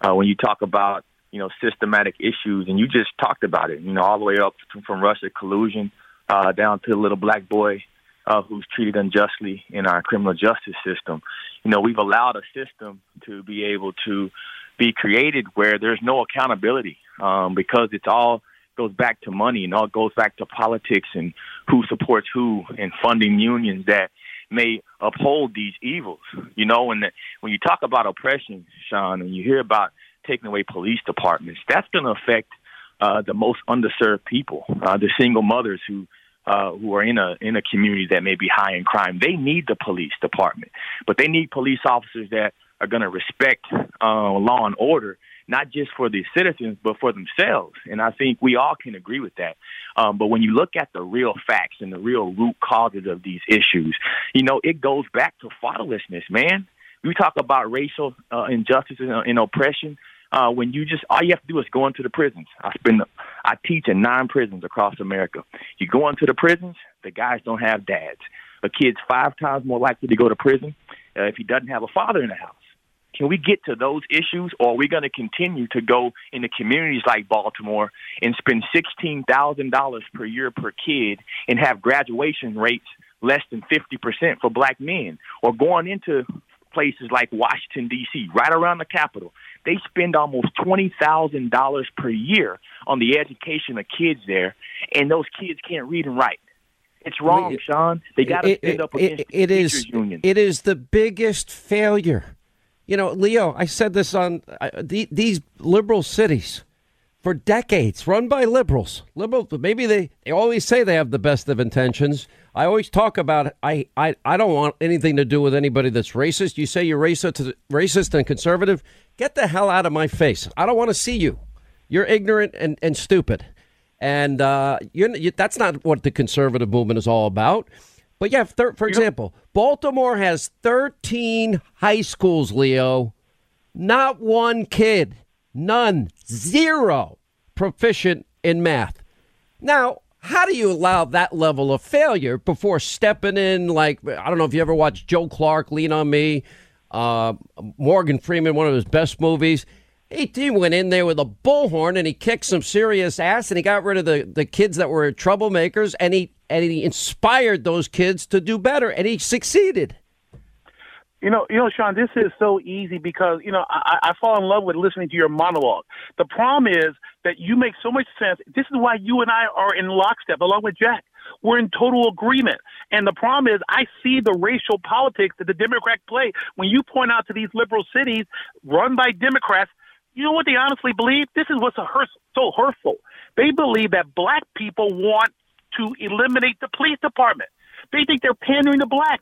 H: uh, when you talk about, you know, systematic issues, and you just talked about it, you know, all the way up from, from Russia collusion uh, down to the little black boy uh, who's treated unjustly in our criminal justice system. You know, we've allowed a system to be able to be created where there's no accountability um, because it's all goes back to money and all goes back to politics and who supports who and funding unions that may uphold these evils. You know, and when you talk about oppression, Sean, and you hear about taking away police departments, that's going to affect uh, the most underserved people, uh, the single mothers who uh, who are in a in a community that may be high in crime. They need the police department, but they need police officers that are going to respect uh, law and order not just for the citizens, but for themselves. And I think we all can agree with that. Um, but when you look at the real facts and the real root causes of these issues, you know, it goes back to fatherlessness, man. We talk about racial uh, injustice and, and oppression. Uh, when you just all you have to do is go into the prisons. I spend, I teach in nine prisons across America. You go into the prisons, the guys don't have dads. A kid's five times more likely to go to prison uh, if he doesn't have a father in the house. Can we get to those issues, or are we going to continue to go into communities like Baltimore and spend $16,000 per year per kid and have graduation rates less than 50% for black men? Or going into places like Washington, D.C., right around the Capitol, they spend almost $20,000 per year on the education of kids there, and those kids can't read and write. It's wrong, Sean. They got to stand up against
A: it, it,
H: the
A: it
H: teachers
A: is,
H: union.
A: It is the biggest failure you know, Leo, I said this on uh, the, these liberal cities for decades, run by liberals. Liberals, maybe they, they always say they have the best of intentions. I always talk about I, I, I don't want anything to do with anybody that's racist. You say you're racist, racist and conservative. Get the hell out of my face. I don't want to see you. You're ignorant and, and stupid. And uh, you're, you, that's not what the conservative movement is all about. But yeah, thir- for example, Baltimore has 13 high schools, Leo. Not one kid, none, zero proficient in math. Now, how do you allow that level of failure before stepping in? Like, I don't know if you ever watched Joe Clark, Lean on Me, uh, Morgan Freeman, one of his best movies. He went in there with a bullhorn and he kicked some serious ass and he got rid of the, the kids that were troublemakers and he and he inspired those kids to do better and he succeeded.
I: You know, you know, Sean, this is so easy because you know I, I fall in love with listening to your monologue. The problem is that you make so much sense. This is why you and I are in lockstep, along with Jack. We're in total agreement. And the problem is, I see the racial politics that the Democrats play. When you point out to these liberal cities run by Democrats, you know what they honestly believe? This is what's so hurtful. They believe that black people want to eliminate the police department. They think they're pandering to black.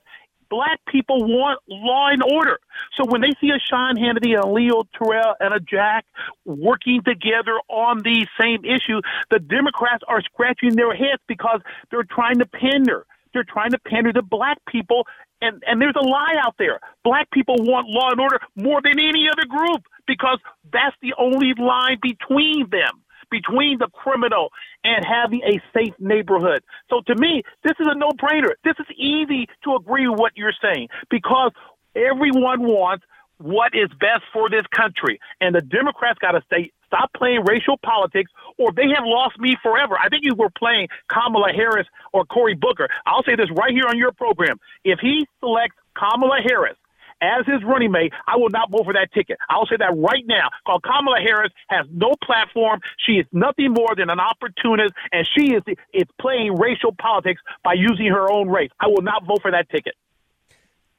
I: Black people want law and order. So when they see a Sean Hannity, and a Leo Terrell, and a Jack working together on these same issues, the Democrats are scratching their heads because they're trying to pander. They're trying to pander to black people, and, and there's a lie out there. Black people want law and order more than any other group because that's the only line between them, between the criminal and having a safe neighborhood. So to me, this is a no brainer. This is easy to agree with what you're saying because everyone wants what is best for this country. And the Democrats got to stay stop playing racial politics or they have lost me forever. I think you were playing Kamala Harris or Cory Booker. I'll say this right here on your program. If he selects Kamala Harris as his running mate, I will not vote for that ticket. I'll say that right now. Because Kamala Harris has no platform. She is nothing more than an opportunist, and she is is playing racial politics by using her own race. I will not vote for that ticket.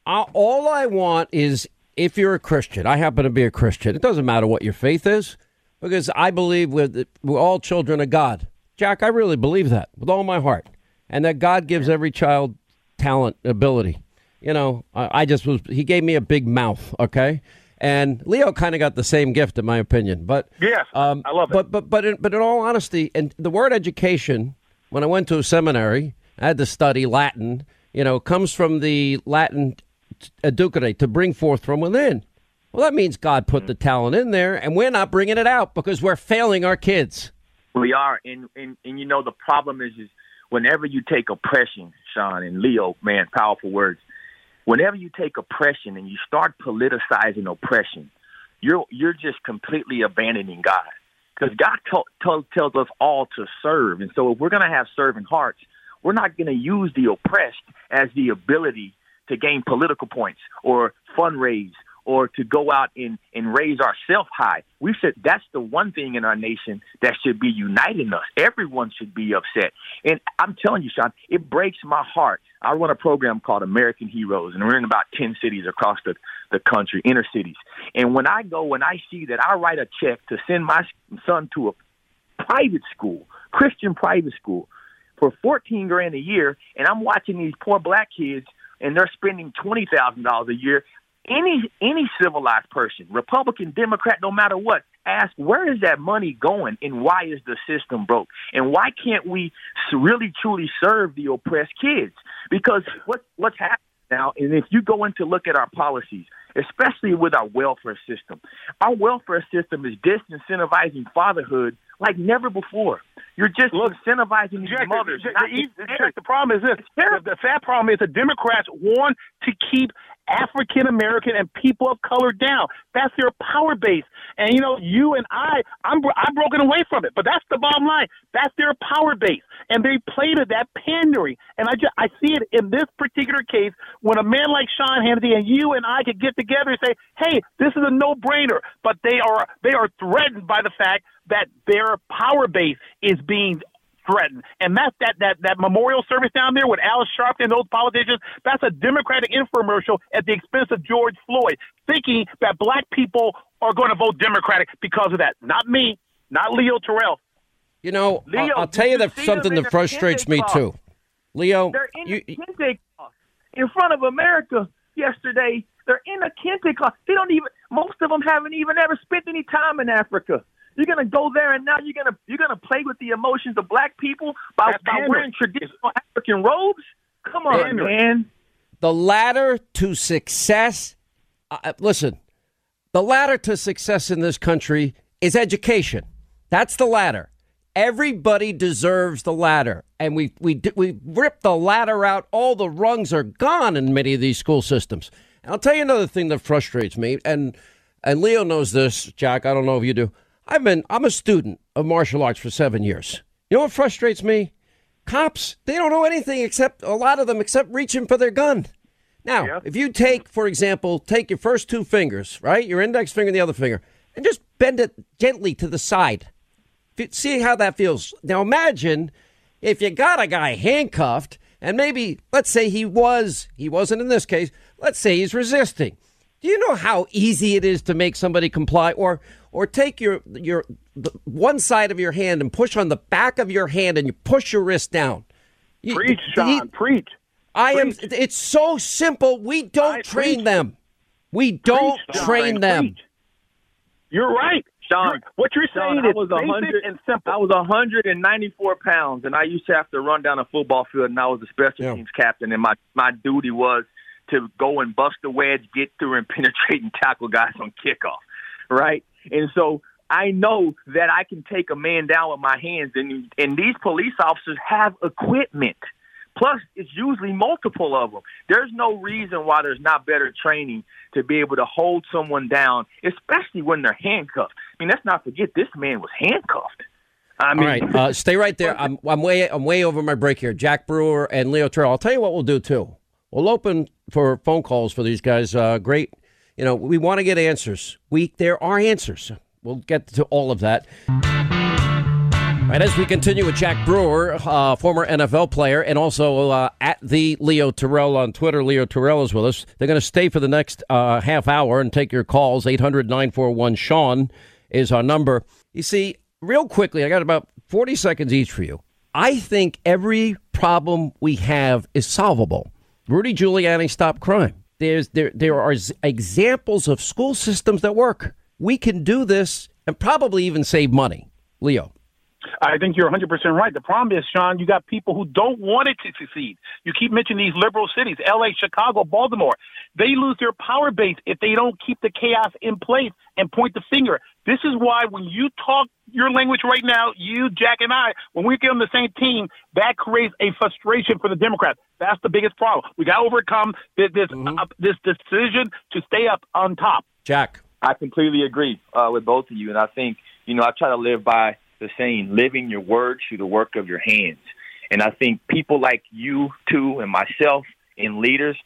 A: Uh, all I want is if you're a Christian, I happen to be a Christian. It doesn't matter what your faith is because I believe we're, we're all children of God. Jack, I really believe that with all my heart, and that God gives every child talent, ability. You know, I, I just was. He gave me a big mouth. Okay. And Leo kind of got the same gift, in my opinion. But
I: yes, um, I love it.
A: But but but in, but in all honesty, and the word education, when I went to a seminary, I had to study Latin. You know, comes from the Latin educare, to bring forth from within. Well, that means God put the talent in there, and we're not bringing it out because we're failing our kids.
H: We are, and and, and you know the problem is is whenever you take oppression, Sean and Leo, man, powerful words. Whenever you take oppression and you start politicizing oppression, you're you're just completely abandoning God. Because God t- t- tells us all to serve, and so if we're going to have serving hearts, we're not going to use the oppressed as the ability to gain political points or fundraise or to go out and, and raise ourselves high. We should that's the one thing in our nation that should be uniting us. Everyone should be upset. And I'm telling you, Sean, it breaks my heart. I run a program called American Heroes, and we're in about ten cities across the, the country, inner cities. And when I go and I see that I write a check to send my son to a private school, Christian private school, for 14 grand a year, and I'm watching these poor black kids and they're spending twenty thousand dollars a year. Any any civilized person, Republican, Democrat, no matter what, ask where is that money going and why is the system broke and why can't we really truly serve the oppressed kids? Because what what's happening now, and if you go in to look at our policies, especially with our welfare system, our welfare system is disincentivizing fatherhood like never before. You're just Look, incentivizing
I: Jack,
H: mothers.
I: The, the, the, the, problem is this: the, the sad problem is the Democrats want to keep African American and people of color down. That's their power base. And you know, you and I, I'm I'm broken away from it. But that's the bottom line. That's their power base, and they play to that pandering. And I just I see it in this particular case when a man like Sean Hannity and you and I could get together and say, "Hey, this is a no-brainer," but they are they are threatened by the fact that their power base is being threatened. And that's that, that, that memorial service down there with Al Sharpton and those politicians, that's a Democratic infomercial at the expense of George Floyd, thinking that black people are going to vote Democratic because of that. Not me, not Leo Terrell.
A: You know, Leo, I'll, I'll tell you that something that frustrates me too. Leo,
H: they're in you, Kente in front of America yesterday. They're in a Kente class. They don't even. Most of them haven't even ever spent any time in Africa. You're gonna go there and now you're gonna you're gonna play with the emotions of black people by, by wearing traditional African robes. Come on, Pander. man.
A: The ladder to success. Uh, uh, listen, the ladder to success in this country is education. That's the ladder. Everybody deserves the ladder, and we we we rip the ladder out. All the rungs are gone in many of these school systems. And I'll tell you another thing that frustrates me, and and Leo knows this, Jack. I don't know if you do. I've been I'm a student of martial arts for seven years. You know what frustrates me? Cops, they don't know anything except a lot of them except reaching for their gun. Now, yeah. if you take, for example, take your first two fingers, right? Your index finger and the other finger, and just bend it gently to the side. See how that feels. Now imagine if you got a guy handcuffed and maybe let's say he was he wasn't in this case, let's say he's resisting. Do you know how easy it is to make somebody comply or or take your your one side of your hand and push on the back of your hand and you push your wrist down.
I: You, preach, Sean. He, preach.
A: I
I: preach.
A: am. It's so simple. We don't I train preach. them. We don't preach, train Sean, them.
I: You're right.
H: Sean,
I: what you're saying
H: Sean,
I: is
H: I was
I: basic and simple.
H: I was 194 pounds, and I used to have to run down a football field, and I was a special yeah. teams captain, and my my duty was to go and bust the wedge, get through, and penetrate and tackle guys on kickoff. Right? And so I know that I can take a man down with my hands, and and these police officers have equipment. Plus, it's usually multiple of them. There's no reason why there's not better training to be able to hold someone down, especially when they're handcuffed. I mean, let's not forget this man was handcuffed. I mean,
A: All right, uh, stay right there. I'm, I'm way I'm way over my break here. Jack Brewer and Leo Terrell. I'll tell you what we'll do too. We'll open for phone calls for these guys. Uh, great you know, we want to get answers. We there are answers. We'll get to all of that. And as we continue with Jack Brewer, uh, former NFL player, and also uh, at the Leo Terrell on Twitter. Leo Terrell is with us. They're going to stay for the next uh, half hour and take your calls. 800 941 Sean is our number. You see, real quickly, I got about 40 seconds each for you. I think every problem we have is solvable. Rudy Giuliani stopped crime. There's there there are examples of school systems that work. We can do this and probably even save money. Leo.
I: I think you're 100% right. The problem is, Sean, you got people who don't want it to succeed. You keep mentioning these liberal cities, LA, Chicago, Baltimore. They lose their power base if they don't keep the chaos in place and point the finger. This is why when you talk your language right now, you, Jack, and I, when we get on the same team, that creates a frustration for the Democrats. That's the biggest problem. We got to overcome this this, mm-hmm. uh, this decision to stay up on top.
A: Jack,
H: I completely agree uh, with both of you, and I think you know I try to live by the saying, "Living your words through the work of your hands." And I think people like you too, and myself and leaders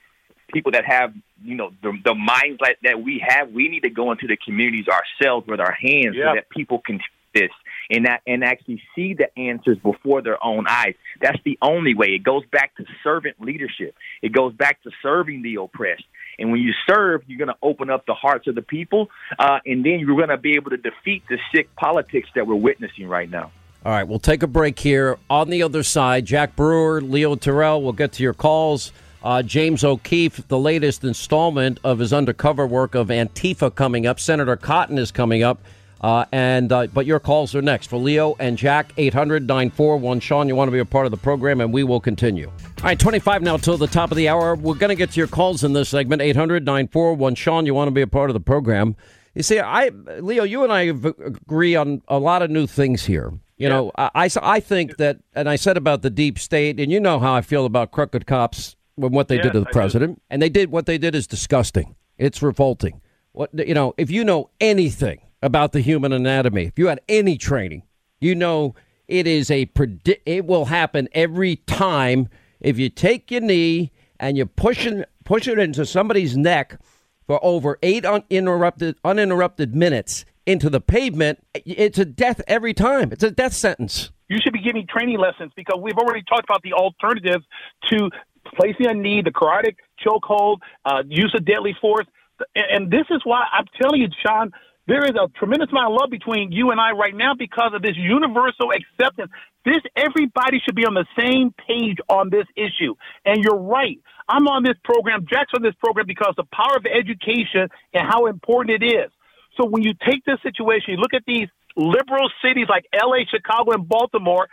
H: people that have you know the, the minds like that we have. We need to go into the communities ourselves with our hands so that people can this and that and actually see the answers before their own eyes. That's the only way. It goes back to servant leadership. It goes back to serving the oppressed. And when you serve, you're going to open up the hearts of the people, uh, and then you're going to be able to defeat the sick politics that we're witnessing right now.
A: All right, we'll take a break here. On the other side, Jack Brewer, Leo Terrell, we'll get to your calls. Uh, James O'Keefe, the latest installment of his undercover work of Antifa coming up. Senator Cotton is coming up. Uh, and uh, but your calls are next for Leo and Jack 800 941 Sean you want to be a part of the program and we will continue. All right 25 now till the top of the hour. We're going to get to your calls in this segment 800 941 Sean you want to be a part of the program. You see I Leo you and I agree on a lot of new things here. You yeah. know I, I I think that and I said about the deep state and you know how I feel about crooked cops when what they yeah, did to the I president do. and they did what they did is disgusting. It's revolting. What you know if you know anything about the human anatomy. If you had any training, you know it is a predi- it will happen every time if you take your knee and you push it, push it into somebody's neck for over eight uninterrupted uninterrupted minutes into the pavement. It's a death every time. It's a death sentence.
I: You should be giving training lessons because we've already talked about the alternatives to placing a knee, the carotid chokehold, uh, use of deadly force. And this is why I'm telling you, Sean, there is a tremendous amount of love between you and I right now because of this universal acceptance. This everybody should be on the same page on this issue. And you're right. I'm on this program, Jack's on this program because the power of education and how important it is. So when you take this situation, you look at these liberal cities like LA, Chicago, and Baltimore,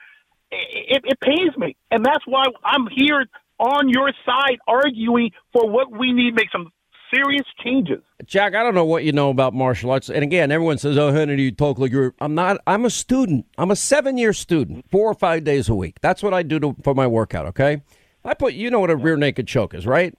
I: it, it pays me. And that's why I'm here on your side arguing for what we need, make some serious changes.
A: Jack, I don't know what you know about martial arts. And again, everyone says, "Oh, Hannity, you talk like you're." I'm not. I'm a student. I'm a seven-year student, four or five days a week. That's what I do to, for my workout. Okay, I put. You know what a rear naked choke is, right?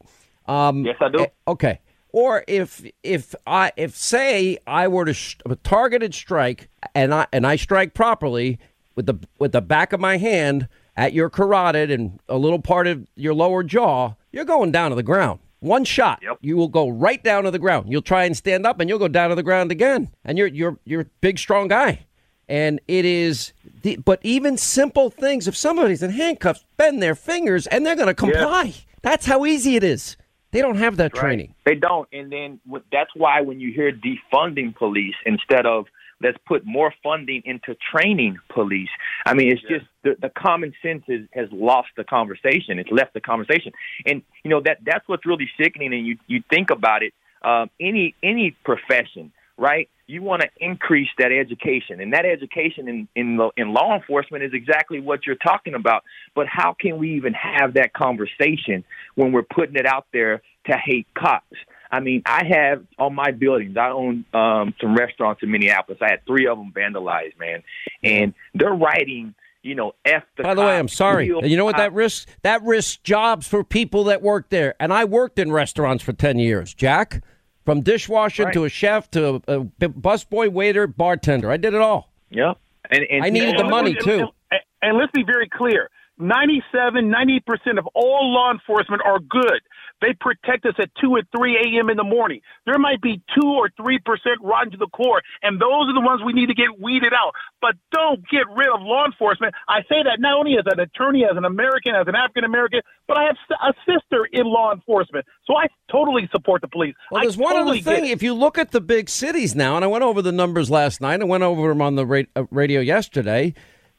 H: Um, yes, I do. Eh,
A: okay. Or if if I if say I were to sh- a targeted strike and I and I strike properly with the with the back of my hand at your carotid and a little part of your lower jaw, you're going down to the ground. One shot, yep. you will go right down to the ground. You'll try and stand up, and you'll go down to the ground again. And you're you're you're a big, strong guy. And it is, the, but even simple things. If somebody's in handcuffs, bend their fingers, and they're going to comply. Yeah. That's how easy it is. They don't have that
H: right.
A: training.
H: They don't. And then that's why when you hear defunding police instead of let's put more funding into training police. I mean, it's yeah. just the, the common sense is, has lost the conversation. It's left the conversation, and you know that that's what's really sickening. And you you think about it, um, any any profession, right? You want to increase that education, and that education in in in law enforcement is exactly what you're talking about. But how can we even have that conversation when we're putting it out there to hate cops? I mean, I have on my buildings. I own um, some restaurants in Minneapolis. I had three of them vandalized, man, and they're writing. You know, F the.
A: By the way, I'm sorry. You know what that risks? That risks jobs for people that work there. And I worked in restaurants for ten years, Jack. From dishwasher right. to a chef to a, a busboy, waiter, bartender. I did it all.
H: Yeah,
A: and, and I needed the money too.
I: And, and let's be very clear: 97, 90 percent of all law enforcement are good. They protect us at 2 or 3 a.m. in the morning. There might be 2 or 3% rotten to the core, and those are the ones we need to get weeded out. But don't get rid of law enforcement. I say that not only as an attorney, as an American, as an African American, but I have a sister in law enforcement. So I totally support the police.
A: Well, there's I one totally other thing. If you look at the big cities now, and I went over the numbers last night, I went over them on the uh, radio yesterday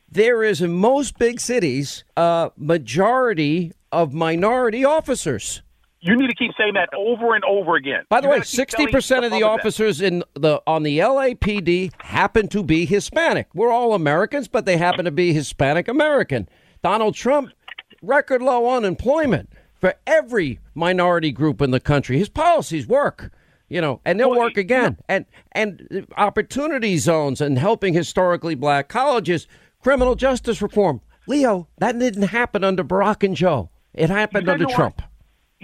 A: there is in most big cities a majority of minority officers.
I: You need to keep saying that over and over again.
A: By the you way, sixty percent of the officers that. in the on the LAPD happen to be Hispanic. We're all Americans, but they happen to be Hispanic American. Donald Trump, record low unemployment for every minority group in the country. His policies work, you know, and they'll work again. And and opportunity zones and helping historically black colleges, criminal justice reform. Leo, that didn't happen under Barack and Joe. It happened under Trump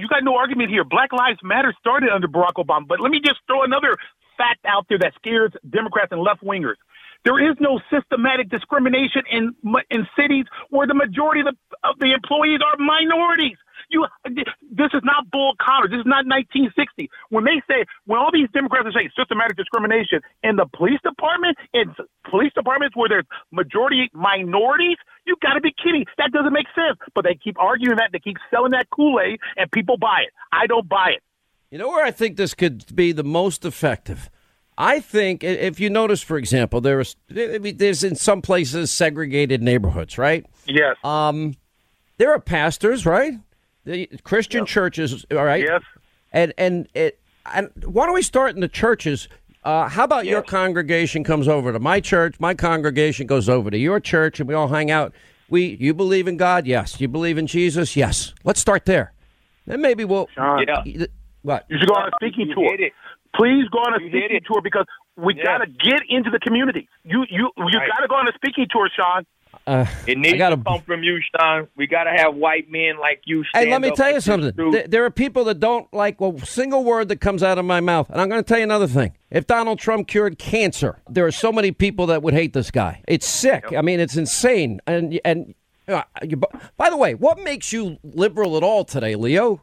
I: you got no argument here. Black Lives Matter started under Barack Obama. But let me just throw another fact out there that scares Democrats and left wingers. There is no systematic discrimination in in cities where the majority of the, of the employees are minorities. You, this is not Bull Connor. This is not 1960. When they say, when all these Democrats are saying systematic discrimination in the police department, in police departments where there's majority minorities, you got to be kidding. That doesn't make sense. But they keep arguing that. They keep selling that Kool Aid, and people buy it. I don't buy it.
A: You know where I think this could be the most effective? I think if you notice, for example, there's there's in some places segregated neighborhoods, right?
I: Yes.
A: Um, there are pastors, right? The Christian yep. churches, all right.
I: Yes.
A: And and it and why don't we start in the churches? Uh, how about yes. your congregation comes over to my church, my congregation goes over to your church, and we all hang out. We, you believe in God? Yes. You believe in Jesus? Yes. Let's start there. Then maybe we'll.
I: Sean,
A: yeah. What?
I: You should go on a speaking tour. Please go on a you speaking tour because we yeah. got to get into the community. You you you right. got to go on a speaking tour, Sean.
J: Uh, it needs gotta, to come from you, Sean. We got to have white men like you. Stand.
A: Hey, let me tell you something. There are people that don't like a single word that comes out of my mouth. And I'm going to tell you another thing. If Donald Trump cured cancer, there are so many people that would hate this guy. It's sick. Yep. I mean, it's insane. And and uh, you, by the way, what makes you liberal at all today, Leo?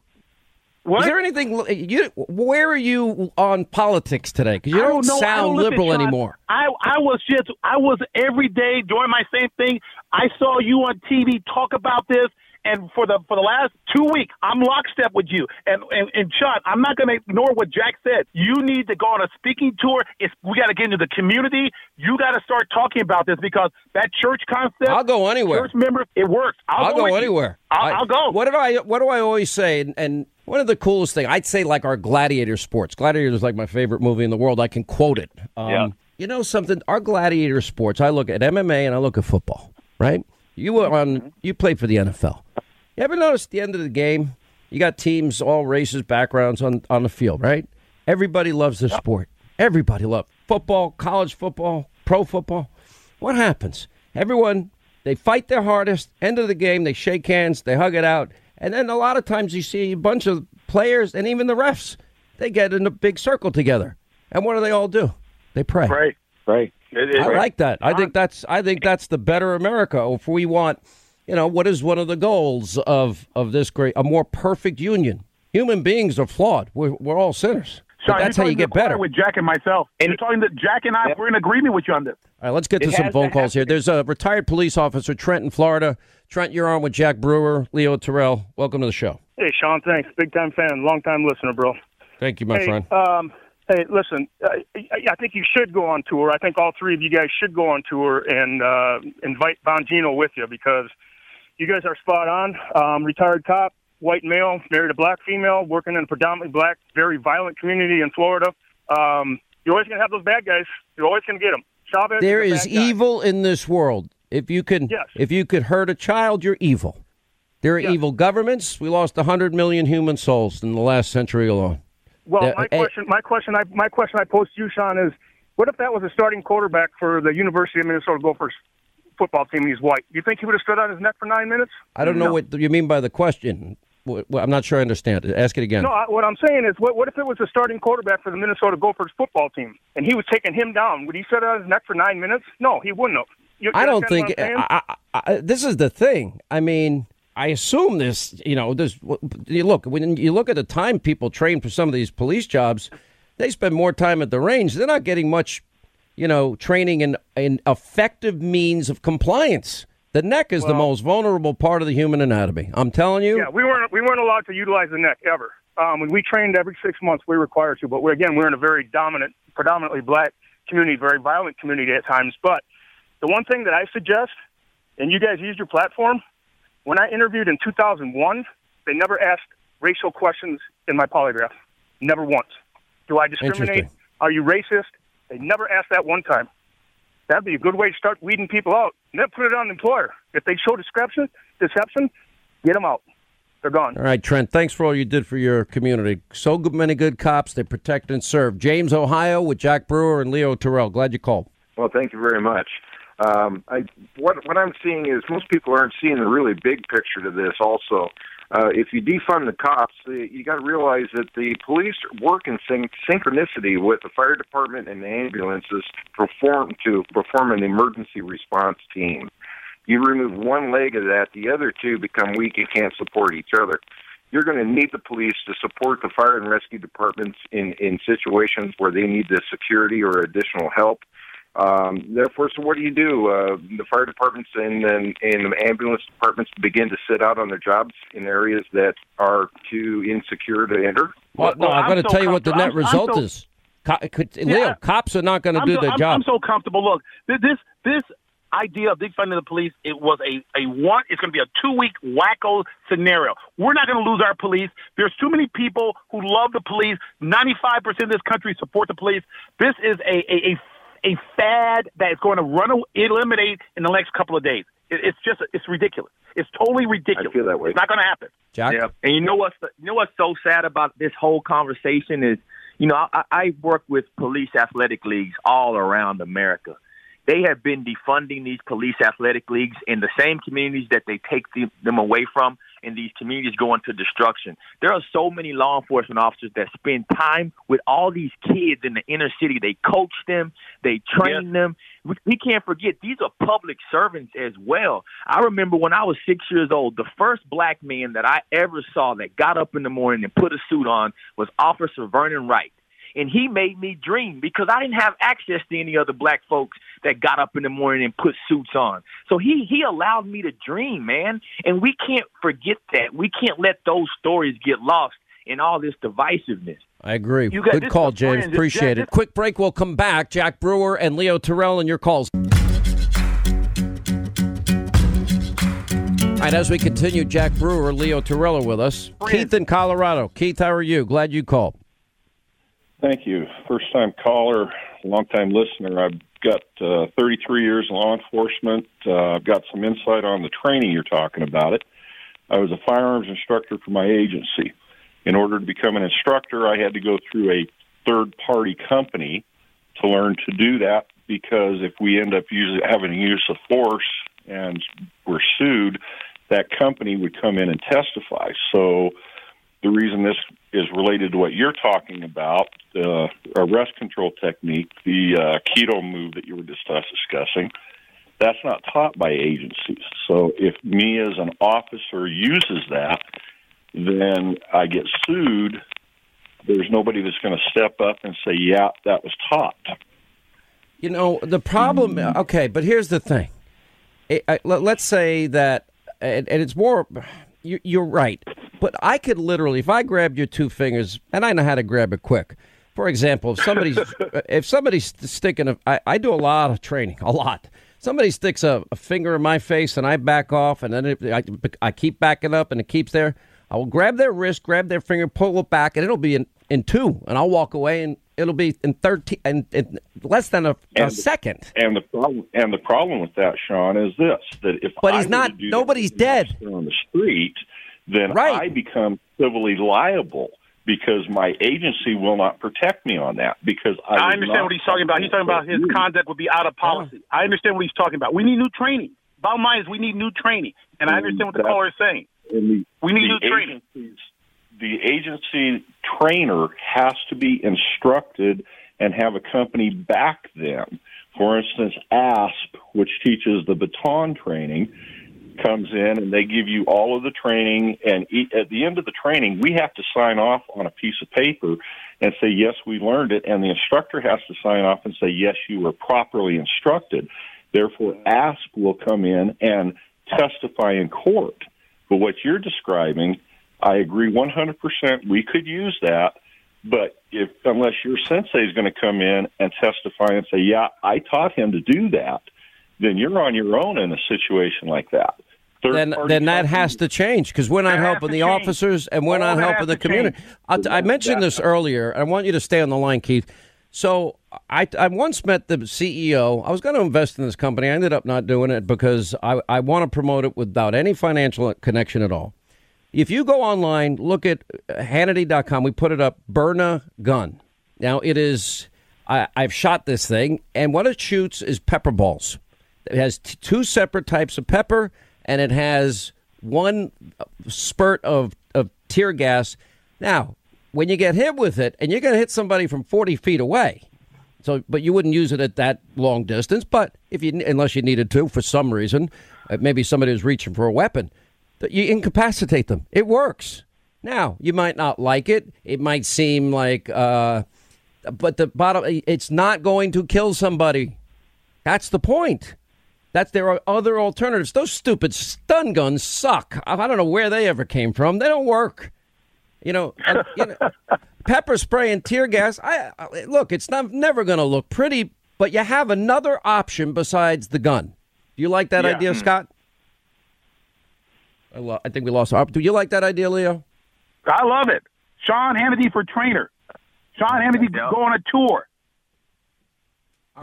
A: What? Is there anything you? Where are you on politics today? Because you don't, don't sound don't liberal anymore.
I: I I was just I was every day doing my same thing. I saw you on TV talk about this, and for the for the last two weeks, I'm lockstep with you. And and, and Sean, I'm not going to ignore what Jack said. You need to go on a speaking tour. It's, we got to get into the community. You got to start talking about this because that church concept.
A: I'll go anywhere.
I: Church members, it works. I'll,
A: I'll
I: go,
A: go anywhere.
I: I'll, I, will go.
A: What do I what do I always say? and, and one of the coolest things, I'd say like our Gladiator sports. Gladiator is like my favorite movie in the world. I can quote it. Um, yeah. You know something? Our Gladiator sports, I look at MMA and I look at football, right? You were on, mm-hmm. you played for the NFL. You ever notice at the end of the game, you got teams, all races, backgrounds on, on the field, right? Everybody loves the sport. Everybody loves football, college football, pro football. What happens? Everyone, they fight their hardest. End of the game, they shake hands, they hug it out and then a lot of times you see a bunch of players and even the refs, they get in a big circle together. And what do they all do? They pray.
I: Right, right.
A: I like that. I think that's I think that's the better America. If we want, you know, what is one of the goals of of this great a more perfect union? Human beings are flawed. We're, we're all sinners. Sean, that's how you get better.
I: With Jack and myself, and you're talking that Jack and I, yep. we're in agreement with you on this.
A: All right, let's get to it some phone calls here. There's a retired police officer, Trent in Florida. Trent, you're on with Jack Brewer, Leo Terrell. Welcome to the show.
K: Hey, Sean, thanks. Big time fan, long time listener, bro.
A: Thank you, my
K: hey,
A: friend.
K: Um, hey, listen, I, I think you should go on tour. I think all three of you guys should go on tour and uh, invite Bongino with you because you guys are spot on. Um, retired cop, white male, married a black female, working in a predominantly black, very violent community in Florida. Um, you're always going to have those bad guys. You're always going to get them. Chavez
A: there is,
K: is
A: evil in this world. If you can,
K: yes.
A: if you could hurt a child, you're evil. There are yes. evil governments. We lost hundred million human souls in the last century alone.
K: Well, my eh, eh. question, my question, I, my question I pose to you, Sean, is: What if that was a starting quarterback for the University of Minnesota Gophers football team? and He's white. Do you think he would have stood on his neck for nine minutes?
A: I don't
K: no.
A: know what you mean by the question. I'm not sure I understand it. Ask it again.
K: No, what I'm saying is, what, what if it was a starting quarterback for the Minnesota Gophers football team, and he was taking him down? Would he sit on his neck for nine minutes? No, he wouldn't have. You,
A: I don't think. I, I, I, this is the thing. I mean, I assume this. You know, this. You look when you look at the time people train for some of these police jobs, they spend more time at the range. They're not getting much, you know, training in in effective means of compliance. The neck is well, the most vulnerable part of the human anatomy. I'm telling you.
K: Yeah, we weren't we weren't allowed to utilize the neck ever. Um, when we trained every six months, we were required to. But we, again, we're in a very dominant, predominantly black community, very violent community at times. But the one thing that I suggest, and you guys use your platform, when I interviewed in 2001, they never asked racial questions in my polygraph. Never once. Do I discriminate? Are you racist? They never asked that one time. That'd be a good way to start weeding people out. And then put it on the employer. If they show deception, deception, get them out. They're gone.
A: All right, Trent. Thanks for all you did for your community. So many good cops. They protect and serve. James, Ohio, with Jack Brewer and Leo Terrell. Glad you called.
L: Well, thank you very much. Um, I, what what I'm seeing is most people aren't seeing the really big picture to this. Also, uh, if you defund the cops, you got to realize that the police work in syn- synchronicity with the fire department and the ambulances perform to perform an emergency response team. You remove one leg of that, the other two become weak and can't support each other. you're going to need the police to support the fire and rescue departments in, in situations where they need the security or additional help. Um, therefore, so what do you do? Uh, the fire departments and, and, and the ambulance departments begin to sit out on their jobs in areas that are too insecure to enter?
A: Well, no, I'm, I'm going to so tell you what the net I'm, result I'm so, is. Co- could, yeah, Leo, cops are not going to do
I: so,
L: their
I: I'm,
L: job.
I: I'm so comfortable. Look, this this idea of defunding the police, it was a, a one, it's going to be a two week wacko scenario. We're not going to lose our police. There's too many people who love the police. 95% of this country support the police. This is a, a, a, a fad that is going to run, eliminate in the next couple of days. It, it's just, it's ridiculous. It's totally ridiculous.
L: I feel that way.
I: It's not going to happen.
A: Jack?
H: Yeah. And you know what's, you know what's so sad about this whole conversation is, you know, I, I work with police athletic leagues all around America they have been defunding these police athletic leagues in the same communities that they take the, them away from, and these communities go into destruction. There are so many law enforcement officers that spend time with all these kids in the inner city. They coach them, they train them. We, we can't forget these are public servants as well. I remember when I was six years old, the first black man that I ever saw that got up in the morning and put a suit on was Officer Vernon Wright and he made me dream because I didn't have access to any other black folks that got up in the morning and put suits on. So he he allowed me to dream, man. And we can't forget that. We can't let those stories get lost in all this divisiveness.
A: I agree. You Good call, James. Appreciate it. Quick break. We'll come back. Jack Brewer and Leo Terrell and your calls. All right, as we continue, Jack Brewer, Leo Terrell with us. Friend. Keith in Colorado. Keith, how are you? Glad you called.
M: Thank you. First time caller, long time listener. I've got uh, 33 years in law enforcement. Uh, I've got some insight on the training you're talking about. It. I was a firearms instructor for my agency. In order to become an instructor, I had to go through a third party company to learn to do that because if we end up using, having a use of force and we're sued, that company would come in and testify. So the reason this is related to what you're talking about, the arrest control technique, the uh, kote move that you were just discussing, that's not taught by agencies. So if me as an officer uses that, then I get sued. There's nobody that's going to step up and say, yeah, that was taught.
A: You know, the problem, okay, but here's the thing. Let's say that, and it's more, you're right but I could literally, if I grabbed your two fingers, and I know how to grab it quick. For example, if somebody's if somebody's sticking a, I, I do a lot of training, a lot. Somebody sticks a, a finger in my face, and I back off, and then it, I, I keep backing up, and it keeps there. I will grab their wrist, grab their finger, pull it back, and it'll be in, in two, and I'll walk away, and it'll be in thirteen, and in less than a, a second.
M: And the problem, and the problem with that, Sean, is this: that if
A: but he's not, nobody's dead
M: on the street then
A: right.
M: I become civilly liable because my agency will not protect me on that because I,
I: I understand what he's talking about. He's talking about his conduct would be out of policy. Yeah. I understand what he's talking about. We need new training. Bottom line is we need new training, and, and I understand what the caller is saying. The, we need new training.
M: The agency trainer has to be instructed and have a company back them. For instance, ASP, which teaches the baton training, comes in and they give you all of the training. And at the end of the training, we have to sign off on a piece of paper and say, yes, we learned it. And the instructor has to sign off and say, yes, you were properly instructed. Therefore, ASP will come in and testify in court. But what you're describing, I agree 100%. We could use that. But if unless your sensei is going to come in and testify and say, "Yeah, I taught him to do that," then you're on your own in a situation like that
A: then then that has to change because we're not helping the change. officers and we're All not helping the community. I, mentioned this earlier. I want you to stay on the line, Keith. So I, I once met the CEO. I was going to invest in this company. I ended up not doing it because I, I want to promote it without any financial connection at all. If you go online, look at uh, Hannity.com. We put it up. Byrna gun. Now it is. I, I've shot this thing, and what it shoots is pepper balls. It has t- two separate types of pepper and it has one spurt of, of tear gas. Now, when you get hit with it, and you're going to hit somebody from 40 feet away, so but you wouldn't use it at that long distance. But if you unless you needed to for some reason, uh, maybe somebody was reaching for a weapon, you incapacitate them. It works. Now, you might not like it. It might seem like, uh, but the bottom, it's not going to kill somebody. That's the point. That there are other alternatives. Those stupid stun guns suck. I don't know where they ever came from. They don't work. You know, uh, you know pepper spray and tear gas. I, I look, it's not never going to look pretty, but you have another option besides the gun. Do you like that yeah. idea, Scott? I, lo- I think we lost our. Do you like that idea, Leo?
I: I love it. Sean Hannity for trainer. Sean Hannity go on a tour.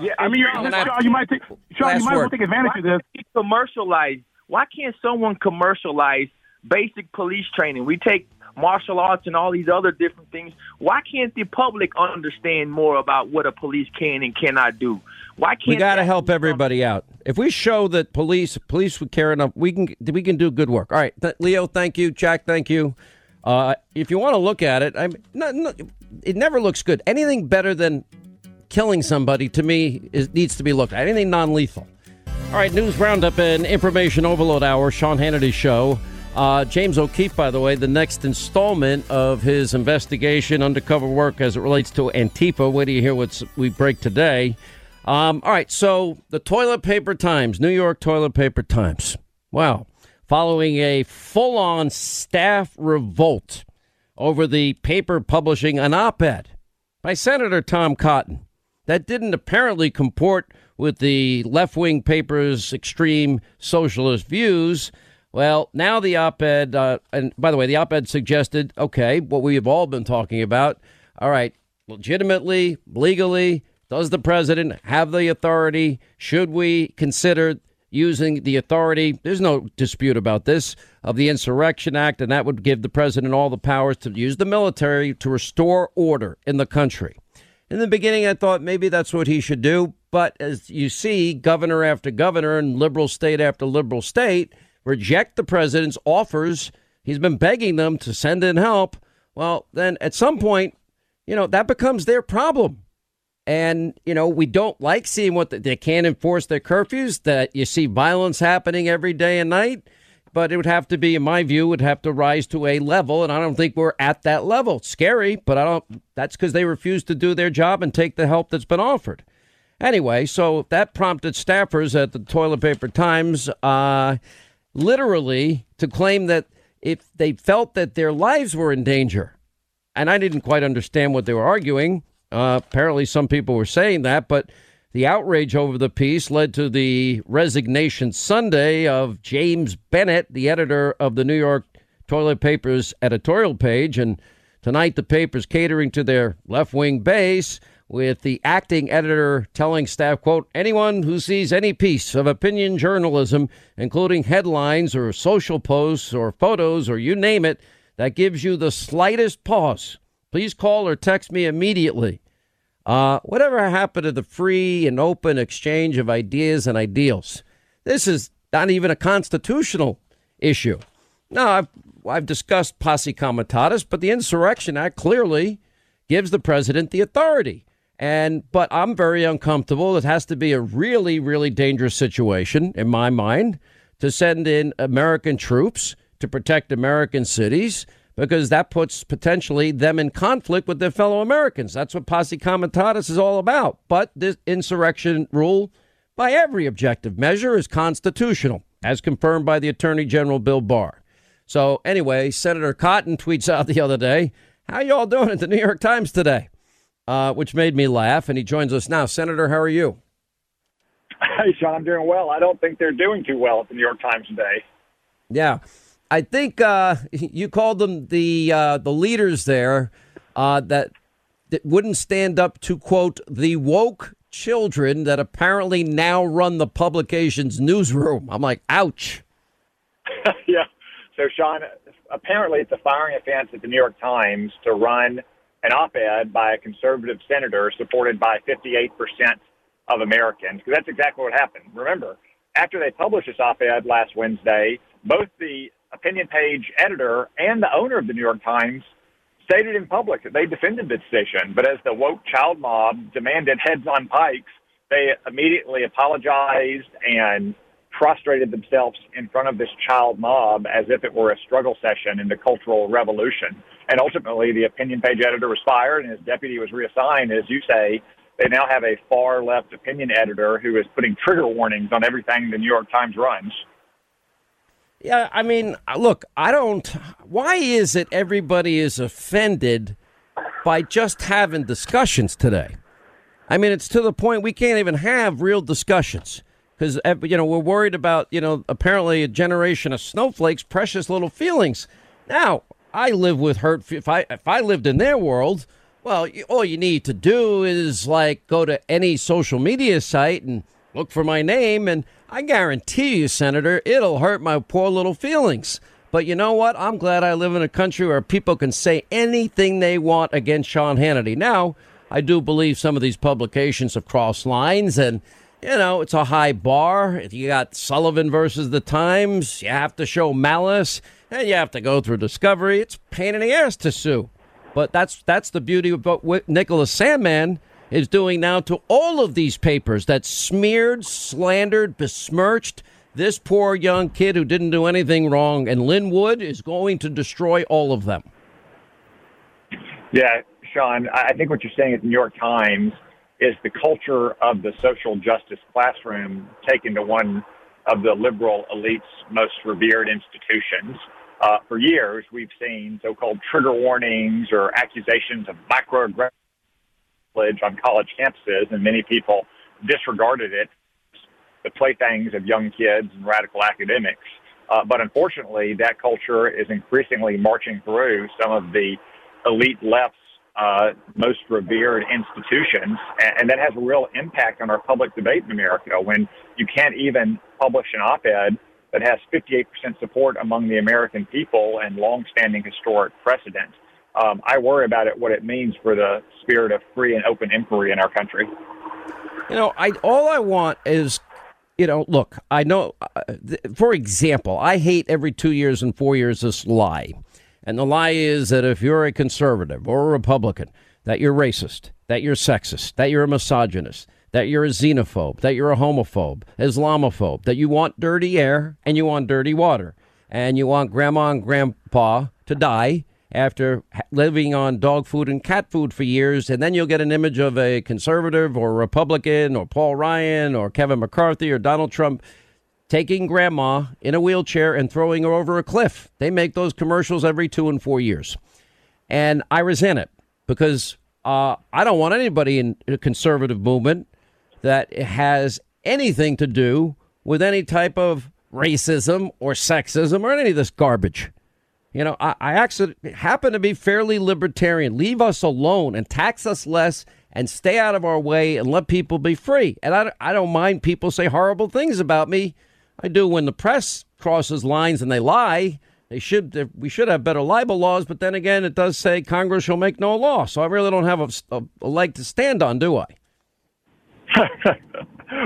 I: Yeah, I mean, Sean, you might take Sean, you might well take advantage
J: Why
I: of
J: this. Commercialize. Why can't someone commercialize basic police training? We take martial arts and all these other different things. Why can't the public understand more about what a police can and cannot do? Why can't
A: we got to help everybody out? If we show that police police would care enough, we can we can do good work. All right, Th- Leo, thank you. Jack, thank you. Uh, if you want to look at it, I'm not, not, it never looks good. Anything better than killing somebody to me is, needs to be looked at. Anything non-lethal. All right, news roundup and information overload hour. Sean Hannity show. Uh, James O'Keefe, by the way, the next installment of his investigation, undercover work as it relates to Antifa. Wait till you hear what we break today. Um, all right, so the toilet paper times, New York toilet paper times. Wow. Following a full on staff revolt over the paper publishing an op ed by Senator Tom Cotton that didn't apparently comport with the left wing paper's extreme socialist views. Well, now the op ed, uh, and by the way, the op ed suggested okay, what we have all been talking about. All right, legitimately, legally, does the president have the authority? Should we consider using the authority? There's no dispute about this of the Insurrection Act, and that would give the president all the powers to use the military to restore order in the country. In the beginning, I thought maybe that's what he should do. But as you see, governor after governor and liberal state after liberal state reject the president's offers. He's been begging them to send in help. Well, then at some point, you know, that becomes their problem. And, you know, we don't like seeing what the, they can't enforce their curfews, that you see violence happening every day and night. But it would have to be, in my view, would have to rise to a level. And I don't think we're at that level. Scary, but I don't, that's because they refuse to do their job and take the help that's been offered. Anyway, so that prompted staffers at the Toilet Paper Times. Uh, literally to claim that if they felt that their lives were in danger, and I didn't quite understand what they were arguing. Uh, apparently, some people were saying that, but the outrage over the piece led to the resignation Sunday of James Bennet, the editor of the New York Toilet Paper's editorial page. And tonight, the paper's catering to their left wing base with the acting editor telling staff, quote, anyone who sees any piece of opinion journalism, including headlines or social posts or photos or you name it, that gives you the slightest pause, please call or text me immediately. Uh, whatever happened to the free and open exchange of ideas and ideals? This is not even a constitutional issue. Now, I've, I've discussed posse comitatus, but the Insurrection Act clearly gives the president the authority and but I'm very uncomfortable. It has to be a really, really dangerous situation in my mind to send in American troops to protect American cities because that puts potentially them in conflict with their fellow Americans. That's what posse comitatus is all about. But this insurrection rule, by every objective measure, is constitutional, as confirmed by the Attorney General Bill Barr. So anyway, Senator Cotton tweets out the other day, "How you all doing at the New York Times today?" uh, which made me laugh. And he joins us now. Senator, how are you?
N: Hey, Sean, I'm doing well. I don't think they're doing too well at the New York Times today.
A: Yeah, I think uh, you called them the uh, the leaders there uh, that that wouldn't stand up to quote the woke children that apparently now run the publication's newsroom. I'm like, ouch.
N: yeah. So, Sean, apparently it's a firing offense at the New York Times to run an op-ed by a conservative senator supported by 58% of Americans, because that's exactly what happened. Remember, after they published this op-ed last Wednesday, both the opinion page editor and the owner of the New York Times stated in public that they defended the decision. But as the woke child mob demanded heads on pikes, they immediately apologized and prostrated themselves in front of this child mob as if it were a struggle session in the Cultural Revolution. And ultimately, the opinion page editor was fired and his deputy was reassigned. As you say, they now have a far left opinion editor who is putting trigger warnings on everything the New York Times runs.
A: Yeah, I mean, uh, look, I don't. Why is it everybody is offended by just having discussions today? I mean, it's to the point we can't even have real discussions because you know we're worried about you know apparently a generation of snowflakes, precious little feelings. Now, I live with hurt. If I if I lived in their world, well, all you need to do is like go to any social media site and look for my name, and I guarantee you, Senator, it'll hurt my poor little feelings. But you know what? I'm glad I live in a country where people can say anything they want against Sean Hannity. Now, I do believe some of these publications have crossed lines, and you know it's a high bar. If you got Sullivan versus the Times. You have to show malice, and you have to go through discovery. It's pain in the ass to sue, but that's that's the beauty of Nicholas Sandmann is doing now to all of these papers that smeared, slandered, besmirched this poor young kid who didn't do anything wrong. And Lin Wood is going to destroy all of them.
N: Yeah, Sean, I think what you're saying at the New York Times is the culture of the social justice classroom taken to one of the liberal elite's most revered institutions. Uh, for years, we've seen so-called trigger warnings or accusations of microaggression on college campuses, and many people disregarded it, the playthings of young kids and radical academics. Uh, but unfortunately, that culture is increasingly marching through some of the elite left's uh, most revered institutions, and, and that has a real impact on our public debate in America. When you can't even publish an op-ed that has 58% support among the American people and long-standing historic precedent, um, I worry about it, what it means for the spirit of free and open inquiry in our country.
A: You know, I all I want is, you know, look, I know, uh, th- for example, I hate every two years and four years this lie. And the lie is that if you're a conservative or a Republican, that you're racist, that you're sexist, that you're a misogynist, that you're a xenophobe, that you're a homophobe, Islamophobe, that you want dirty air and you want dirty water, and you want grandma and grandpa to die after living on dog food and cat food for years, and then you'll get an image of a conservative or Republican or Paul Ryan or Kevin McCarthy or Donald Trump taking grandma in a wheelchair and throwing her over a cliff. They make those commercials every two and four years. And I resent it because uh, I don't want anybody in a conservative movement that has anything to do with any type of racism or sexism or any of this garbage. You know, I, I actually happen to be fairly libertarian. Leave us alone and tax us less and stay out of our way and let people be free. And I, I don't mind people say horrible things about me. I do when the press crosses lines and they lie. They should. We should have better libel laws. But then again, it does say Congress shall make no law. So I really don't have a, a, a leg to stand on, do I?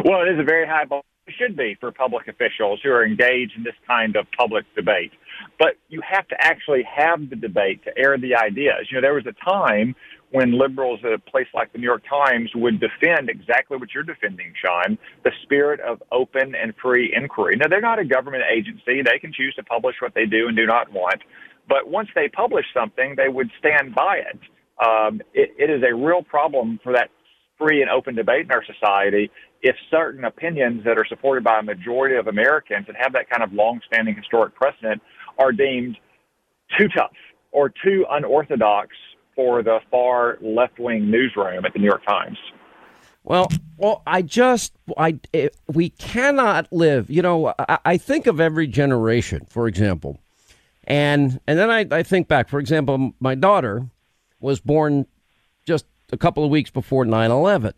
N: well, it is a very high bar. It should be for public officials who are engaged in this kind of public debate but you have to actually have the debate to air the ideas. You know, there was a time when liberals at a place like the New York Times would defend exactly what you're defending, Sean, the spirit of open and free inquiry. Now, they're not a government agency. They can choose to publish what they do and do not want. But once they publish something, they would stand by it. Um, it, it is a real problem for that free and open debate in our society if certain opinions that are supported by a majority of Americans and have that kind of long-standing historic precedent are deemed too tough or too unorthodox for the far left-wing newsroom at the New York Times.
A: Well, well, I just, I, it, we cannot live. You know, I, I, think of every generation, for example, and and then I, I think back. For example, my daughter was born just a couple of weeks before 9/11.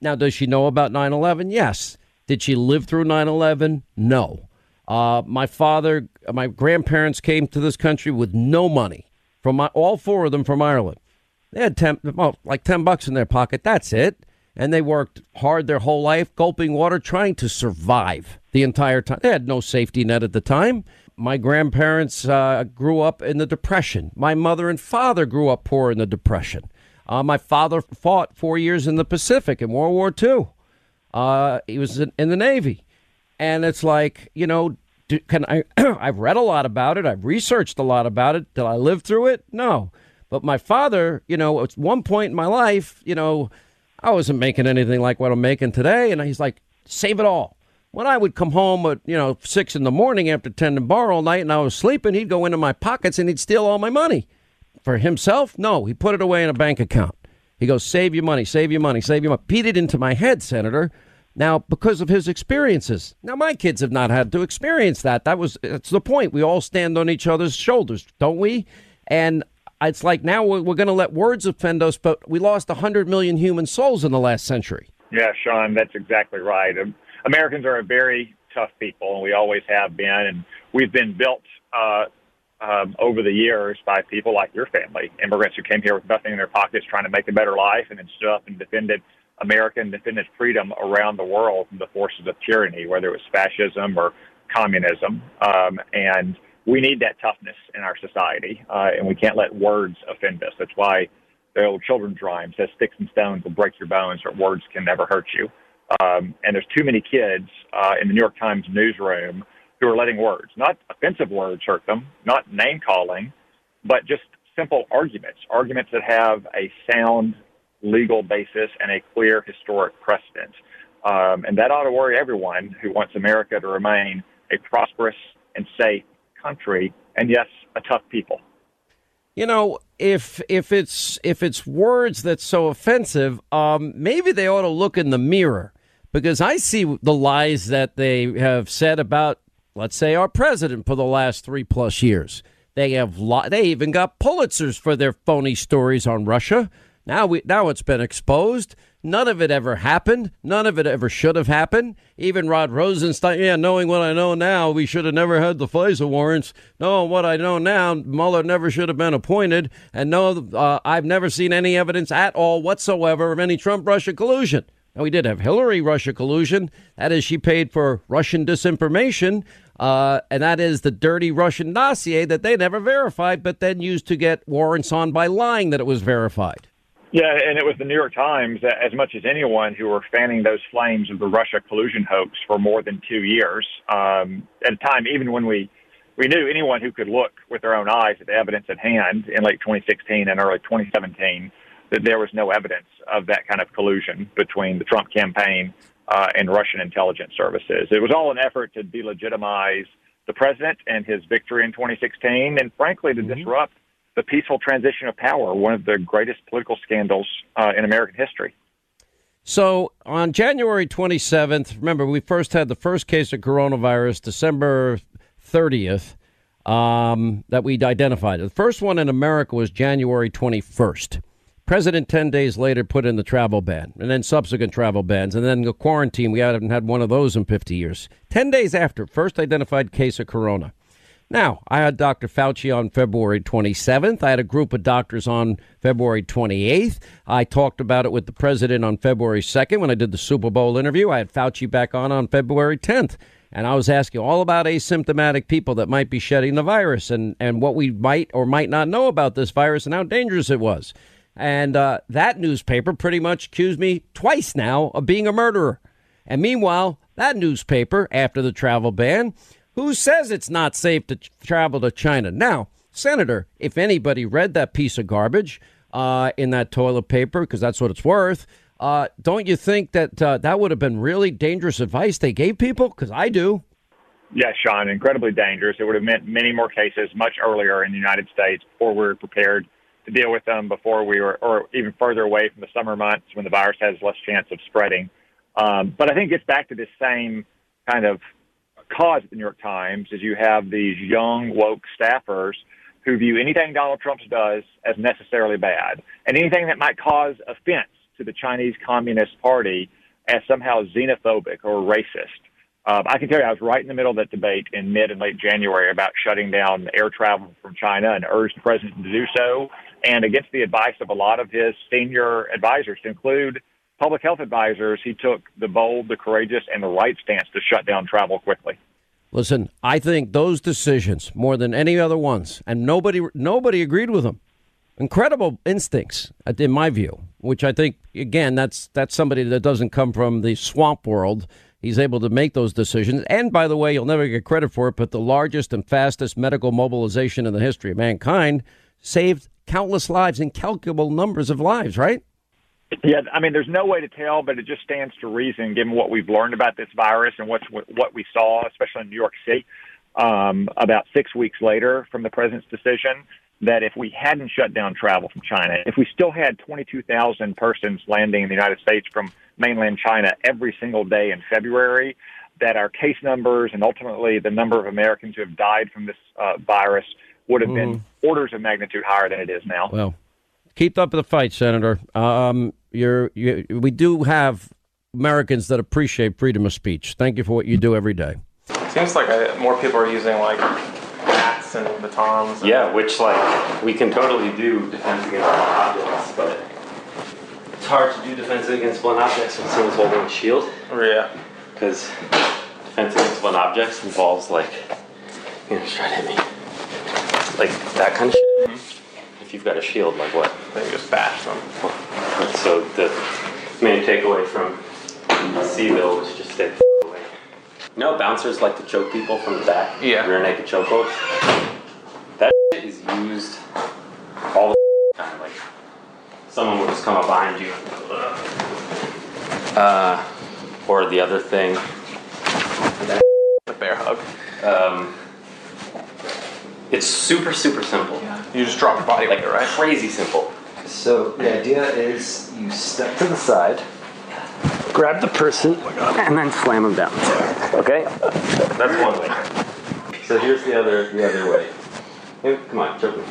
A: Now, does she know about 9/11? Yes. Did she live through 9/11? No. Uh, my father, my grandparents came to this country with no money. From my, all four of them from Ireland, they had ten, well, like ten bucks in their pocket. That's it, and they worked hard their whole life, gulping water, trying to survive the entire time. They had no safety net at the time. My grandparents uh, grew up in the Depression. My mother and father grew up poor in the Depression. Uh, my father fought four years in the Pacific in World War II. Uh, he was in, in the Navy. And it's like, you know, do, can I? I've read a lot about it. I've researched a lot about it. Did I live through it? No. But my father, you know, at one point in my life, you know, I wasn't making anything like what I'm making today. And he's like, save it all. When I would come home at, you know, six in the morning after tending bar all night and I was sleeping, he'd go into my pockets and he'd steal all my money. For himself, no, he put it away in a bank account. He goes, save your money, save your money, save your money. Beat it into my head, Senator. Now, because of his experiences. Now, my kids have not had to experience that. That was that's the point. We all stand on each other's shoulders, don't we? And it's like now we're, going to let words offend us, but we lost a 100 million human souls in the last century.
N: Yeah, Sean, that's exactly right. Um, Americans are a very tough people, and we always have been. And we've been built uh, um, over the years by people like your family, immigrants who came here with nothing in their pockets, trying to make a better life, and then stood up and defended America and defended freedom around the world from the forces of tyranny, whether it was fascism or communism. Um, and we need that toughness in our society, uh, and we can't let words offend us. That's why the old children's rhyme says, "Sticks and stones will break your bones, but words can never hurt you." Um, and there's too many kids uh, in the New York Times newsroom who are letting words, not offensive words, hurt them, not name calling, but just simple arguments, arguments that have a sound legal basis and a clear historic precedent. Um, and that ought to worry everyone who wants America to remain a prosperous and safe country, and yes, a tough people.
A: You know, if if it's if it's words that's so offensive, um, maybe they ought to look in the mirror because I see the lies that they have said about, let's say, our president for the last three plus years. They have li- they even got Pulitzers for their phony stories on Russia. Now we now it's been exposed. None of it ever happened. None of it ever should have happened. Even Rod Rosenstein, yeah, knowing what I know now, we should have never had the FISA warrants. Knowing what I know now, Mueller never should have been appointed. And no, uh, I've never seen any evidence at all whatsoever of any Trump Russia collusion. Now, we did have Hillary Russia collusion. That is, she paid for Russian disinformation. Uh, and that is the dirty Russian dossier that they never verified, but then used to get warrants on by lying that it was verified.
N: Yeah, and it was the New York Times, as much as anyone, who were fanning those flames of the Russia collusion hoax for more than two years. Um, at a time, even when we we knew anyone who could look with their own eyes at the evidence at hand in late 2016 and early 2017 that there was no evidence of that kind of collusion between the Trump campaign uh, and Russian intelligence services. It was all an effort to delegitimize the president and his victory in 2016, and frankly, to mm-hmm. disrupt the peaceful transition of power, one of the greatest political scandals uh, in American history.
A: So on January 27th, remember, we first had the first case of coronavirus December 30th um, that we'd identified. The first one in America was January 21st. President 10 days later put in the travel ban and then subsequent travel bans and then the quarantine. We haven't had one of those in 50 years. 10 days after, first identified case of corona. Now, I had Dr. Fauci on February 27th. I had a group of doctors on February 28th. I talked about it with the president on February 2nd when I did the Super Bowl interview. I had Fauci back on on February 10th. And I was asking all about asymptomatic people that might be shedding the virus and, and what we might or might not know about this virus and how dangerous it was. And uh, that newspaper pretty much accused me twice now of being a murderer. And meanwhile, that newspaper, after the travel ban, who says it's not safe to travel to China? Now, Senator, if anybody read that piece of garbage uh, in that toilet paper, because that's what it's worth, uh, don't you think that uh, that would have been really dangerous advice they gave people? Because I do.
N: Yes, Sean, incredibly dangerous. It would have meant many more cases much earlier in the United States before we were prepared to deal with them, before we were, or even further away from the summer months when the virus has less chance of spreading. Um, but I think it gets back to this same kind of cause at the New York Times is you have these young woke staffers who view anything Donald Trump does as necessarily bad, and anything that might cause offense to the Chinese Communist Party as somehow xenophobic or racist. Um, I can tell you, I was right in the middle of that debate in mid and late January about shutting down air travel from China and urged the president to do so, and against the advice of a lot of his senior advisors, to include public health advisors, he took the bold, the courageous, and the right stance to shut down travel quickly.
A: Listen, I think those decisions more than any other ones, and nobody nobody agreed with them. Incredible instincts, uh, in my view, which I think again that's that's somebody that doesn't come from the swamp world He's able to make those decisions. And by the way, you'll never get credit for it, but the largest and fastest medical mobilization in the history of mankind saved countless lives, incalculable numbers of lives, right?
N: Yeah, I mean, there's no way to tell, but it just stands to reason, given what we've learned about this virus and what's what we saw, especially in New York City, um, about six weeks later from the president's decision, that if we hadn't shut down travel from China, if we still had 22,000 persons landing in the United States from mainland China every single day in February, that our case numbers and ultimately the number of Americans who have died from this uh, virus would have been
A: Mm-hmm.
N: orders of magnitude higher than it is now.
A: Well, keep up the fight, Senator. Um, you're, you, we do have Americans that appreciate freedom of speech. Thank you for what you do every day.
O: Seems like I, more people are using like bats and batons.
P: Yeah, which like we can totally do defense against blunt objects, but it's hard to do defense against blunt objects when someone's holding a shield.
O: Yeah.
P: Because defense against blunt objects involves like, you know, just try to hit me, like that kind of shit. Mm-hmm. If you've got a shield, like what?
O: Then you just bash them.
P: So the main takeaway from Seville was just stay the f- away. You know, bouncers like to choke people from the back.
O: Yeah.
P: Rear naked chokeholds. That is used all the time. Like someone will just come up behind you. Uh, or the other thing.
O: The bear hug.
P: Um, it's super super simple.
O: You just drop your body
P: like
O: weight, right?
P: Crazy simple.
Q: So the idea is you step to the side, grab the person, and then slam them down. Okay?
P: That's one way. So here's the other the other way. Hey, come on, choke me.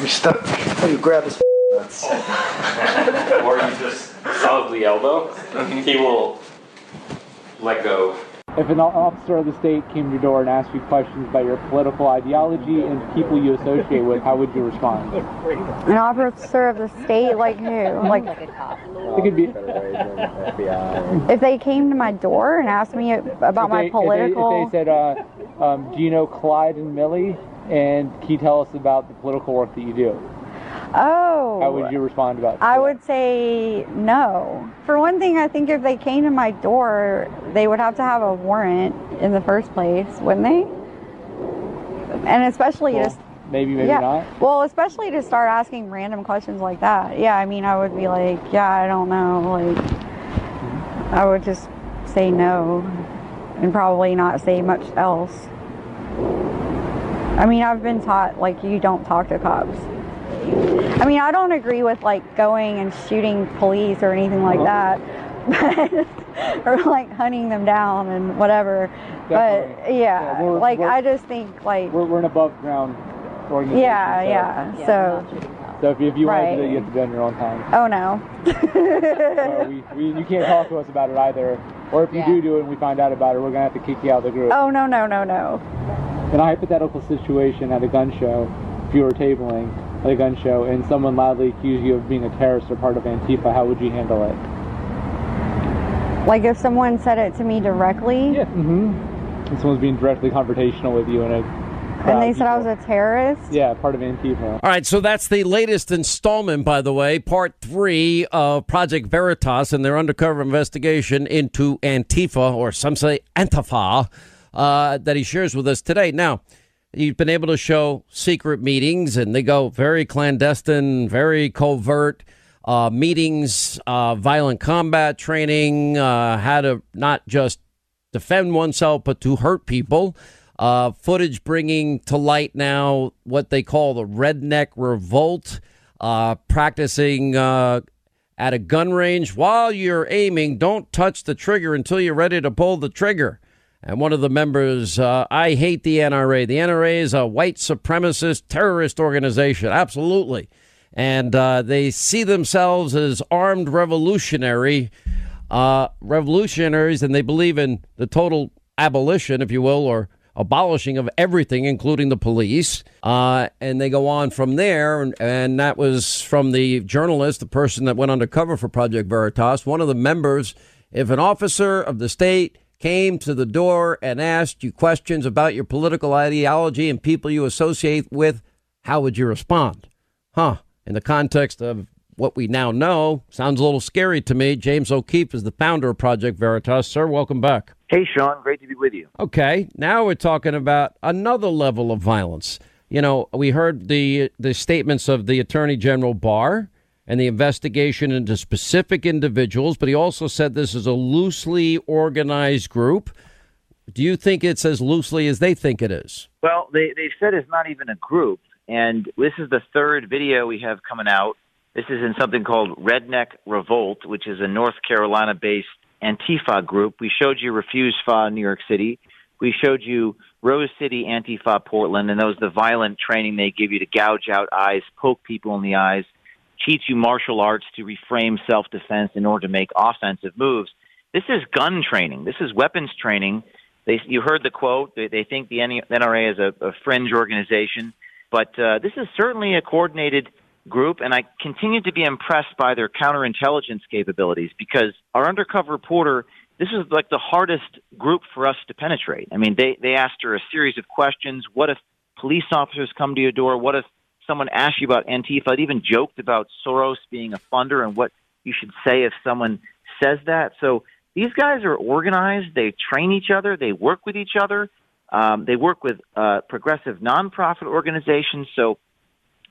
Q: You step. Oh, you grab his. That's.
P: or you just solidly elbow, he will let go.
R: If an officer of the state came to your door and asked you questions about your political ideology and people you associate with, how would you respond?
S: An officer of the state, like who? Like
R: It could be.
S: if they came to my door and asked me about
R: If
S: my
R: they- if they-
S: political.
R: If they, said, uh, um, "Do you know Clyde and Millie?" and can you tell us about the political work that you do?
S: Oh.
R: How would you respond about?
S: I would say no. For one thing, I think if they came to my door, they would have to have a warrant in the first place, wouldn't they? And especially
R: Well,
S: just
R: maybe, maybe
S: yeah.
R: not.
S: Well, especially to start asking random questions like that. Yeah, I mean, I would be like, yeah, I don't know. Like, mm-hmm. I would just say no and probably not say much else. I mean, I've been taught, like, you don't talk to cops. I mean, I don't agree with, like, going and shooting police or anything like uh-huh. that. But, or like hunting them down and whatever. But yeah,
R: Yeah, we're-
S: like
R: we're-
S: I just think like
R: We're, we're an above ground organization.
S: yeah,
R: so,
S: yeah. So
R: So if, if you want to do
S: Right.
R: it, you have to do it on your own time.
S: Oh no.
R: So we, we, you can't talk to us about it either. Or if you do do it and we find out about it, we're gonna have to kick you out of the group.
S: Oh no no no no.
R: In a hypothetical situation at a gun show, if you were tabling at a gun show and someone loudly accused you of being a terrorist or part of Antifa, how would you handle it?
S: Like if someone said it to me directly
R: Yeah. Mm-hmm. And someone's being directly confrontational with you in a
S: and they
R: of
S: said I was a terrorist.
R: yeah, part of Antifa.
A: All right, so that's the latest installment, by the way, part three of Project Veritas and their undercover investigation into Antifa, or some say Antifa, uh, that he shares with us today. Now, he's been able to show secret meetings, and they go very clandestine, very covert uh, meetings, uh, violent combat training, uh, how to not just defend oneself, but to hurt people. Uh, footage bringing to light now what they call the redneck revolt, uh, practicing uh, at a gun range while you're aiming. Don't touch the trigger until you're ready to pull the trigger. And one of the members, uh, I hate the NRA. The NRA is a white supremacist terrorist organization. Absolutely. And uh, they see themselves as armed revolutionary uh, revolutionaries, and they believe in the total abolition, if you will, or abolishing of everything, including the police. Uh, and they go on from there. And, and that was from the journalist, the person that went undercover for Project Veritas, one of the members. If an officer of the state came to the door and asked you questions about your political ideology and people you associate with, how would you respond? Huh? In the context of what we now know. Sounds a little scary to me. James O'Keefe is the founder of Project Veritas. Sir, welcome back.
T: Hey, Sean. Great to be with you.
A: Okay, now we're talking about another level of violence. You know, we heard the the statements of the Attorney General Barr and the investigation into specific individuals, but he also said this is a loosely organized group. Do you think it's as loosely as they think it is?
T: Well, they, they've said it's not even a group. And this is the third video we have coming out. This is in something called Redneck Revolt, which is a North Carolina based Antifa group. We showed you Refuse Fa New York City. We showed you Rose City Antifa Portland, and that was the violent training they give you to gouge out eyes, poke people in the eyes, teach you martial arts to reframe self defense in order to make offensive moves. This is gun training. This is weapons training. They, you heard the quote. They, they think the NRA is a, a fringe organization, but uh, this is certainly a coordinated group, and I continue to be impressed by their counterintelligence capabilities because our undercover reporter. This is like the hardest group for us to penetrate. I mean, they they asked her a series of questions. What if police officers come to your door? What if someone asked you about Antifa, I'd even joked about Soros being a funder and what you should say if someone says that. So these guys are organized. They train each other. They work with each other. Um, they work with uh, progressive nonprofit organizations. So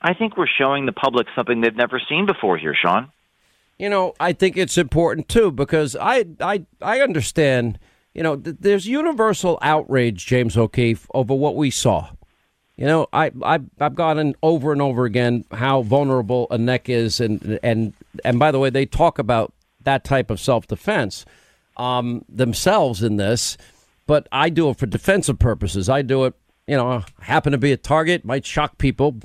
T: I think we're showing the public something they've never seen before here, Sean.
A: You know, I think it's important too because I I I understand. You know, th- there's universal outrage, James O'Keefe, over what we saw. You know, I, I I've gotten over and over again how vulnerable a neck is, and and and by the way, they talk about that type of self defense um, themselves in this, but I do it for defensive purposes. I do it, you know, I happen to be a target, might shock people,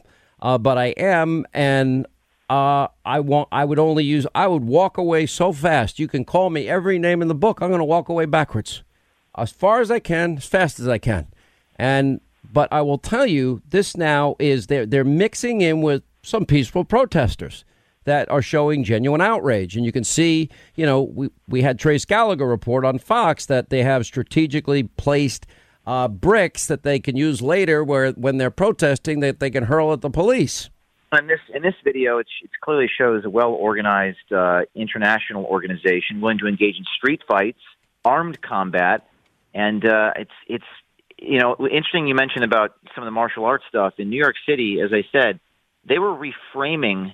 A: uh, but I am, and uh, I want. I would only use. I would walk away so fast. You can call me every name in the book. I'm going to walk away backwards, as far as I can, as fast as I can, and but I will tell you, this now is they're they're mixing in with some peaceful protesters that are showing genuine outrage. And you can see, you know, we, we had Trace Gallagher report on Fox that they have strategically placed uh, bricks that they can use later where when they're protesting that they can hurl at the police.
T: In this in this video, it, it clearly shows a well organized uh, international organization willing to engage in street fights, armed combat, and uh, it's it's you know, interesting you mentioned about some of the martial arts stuff in New York City. As I said, they were reframing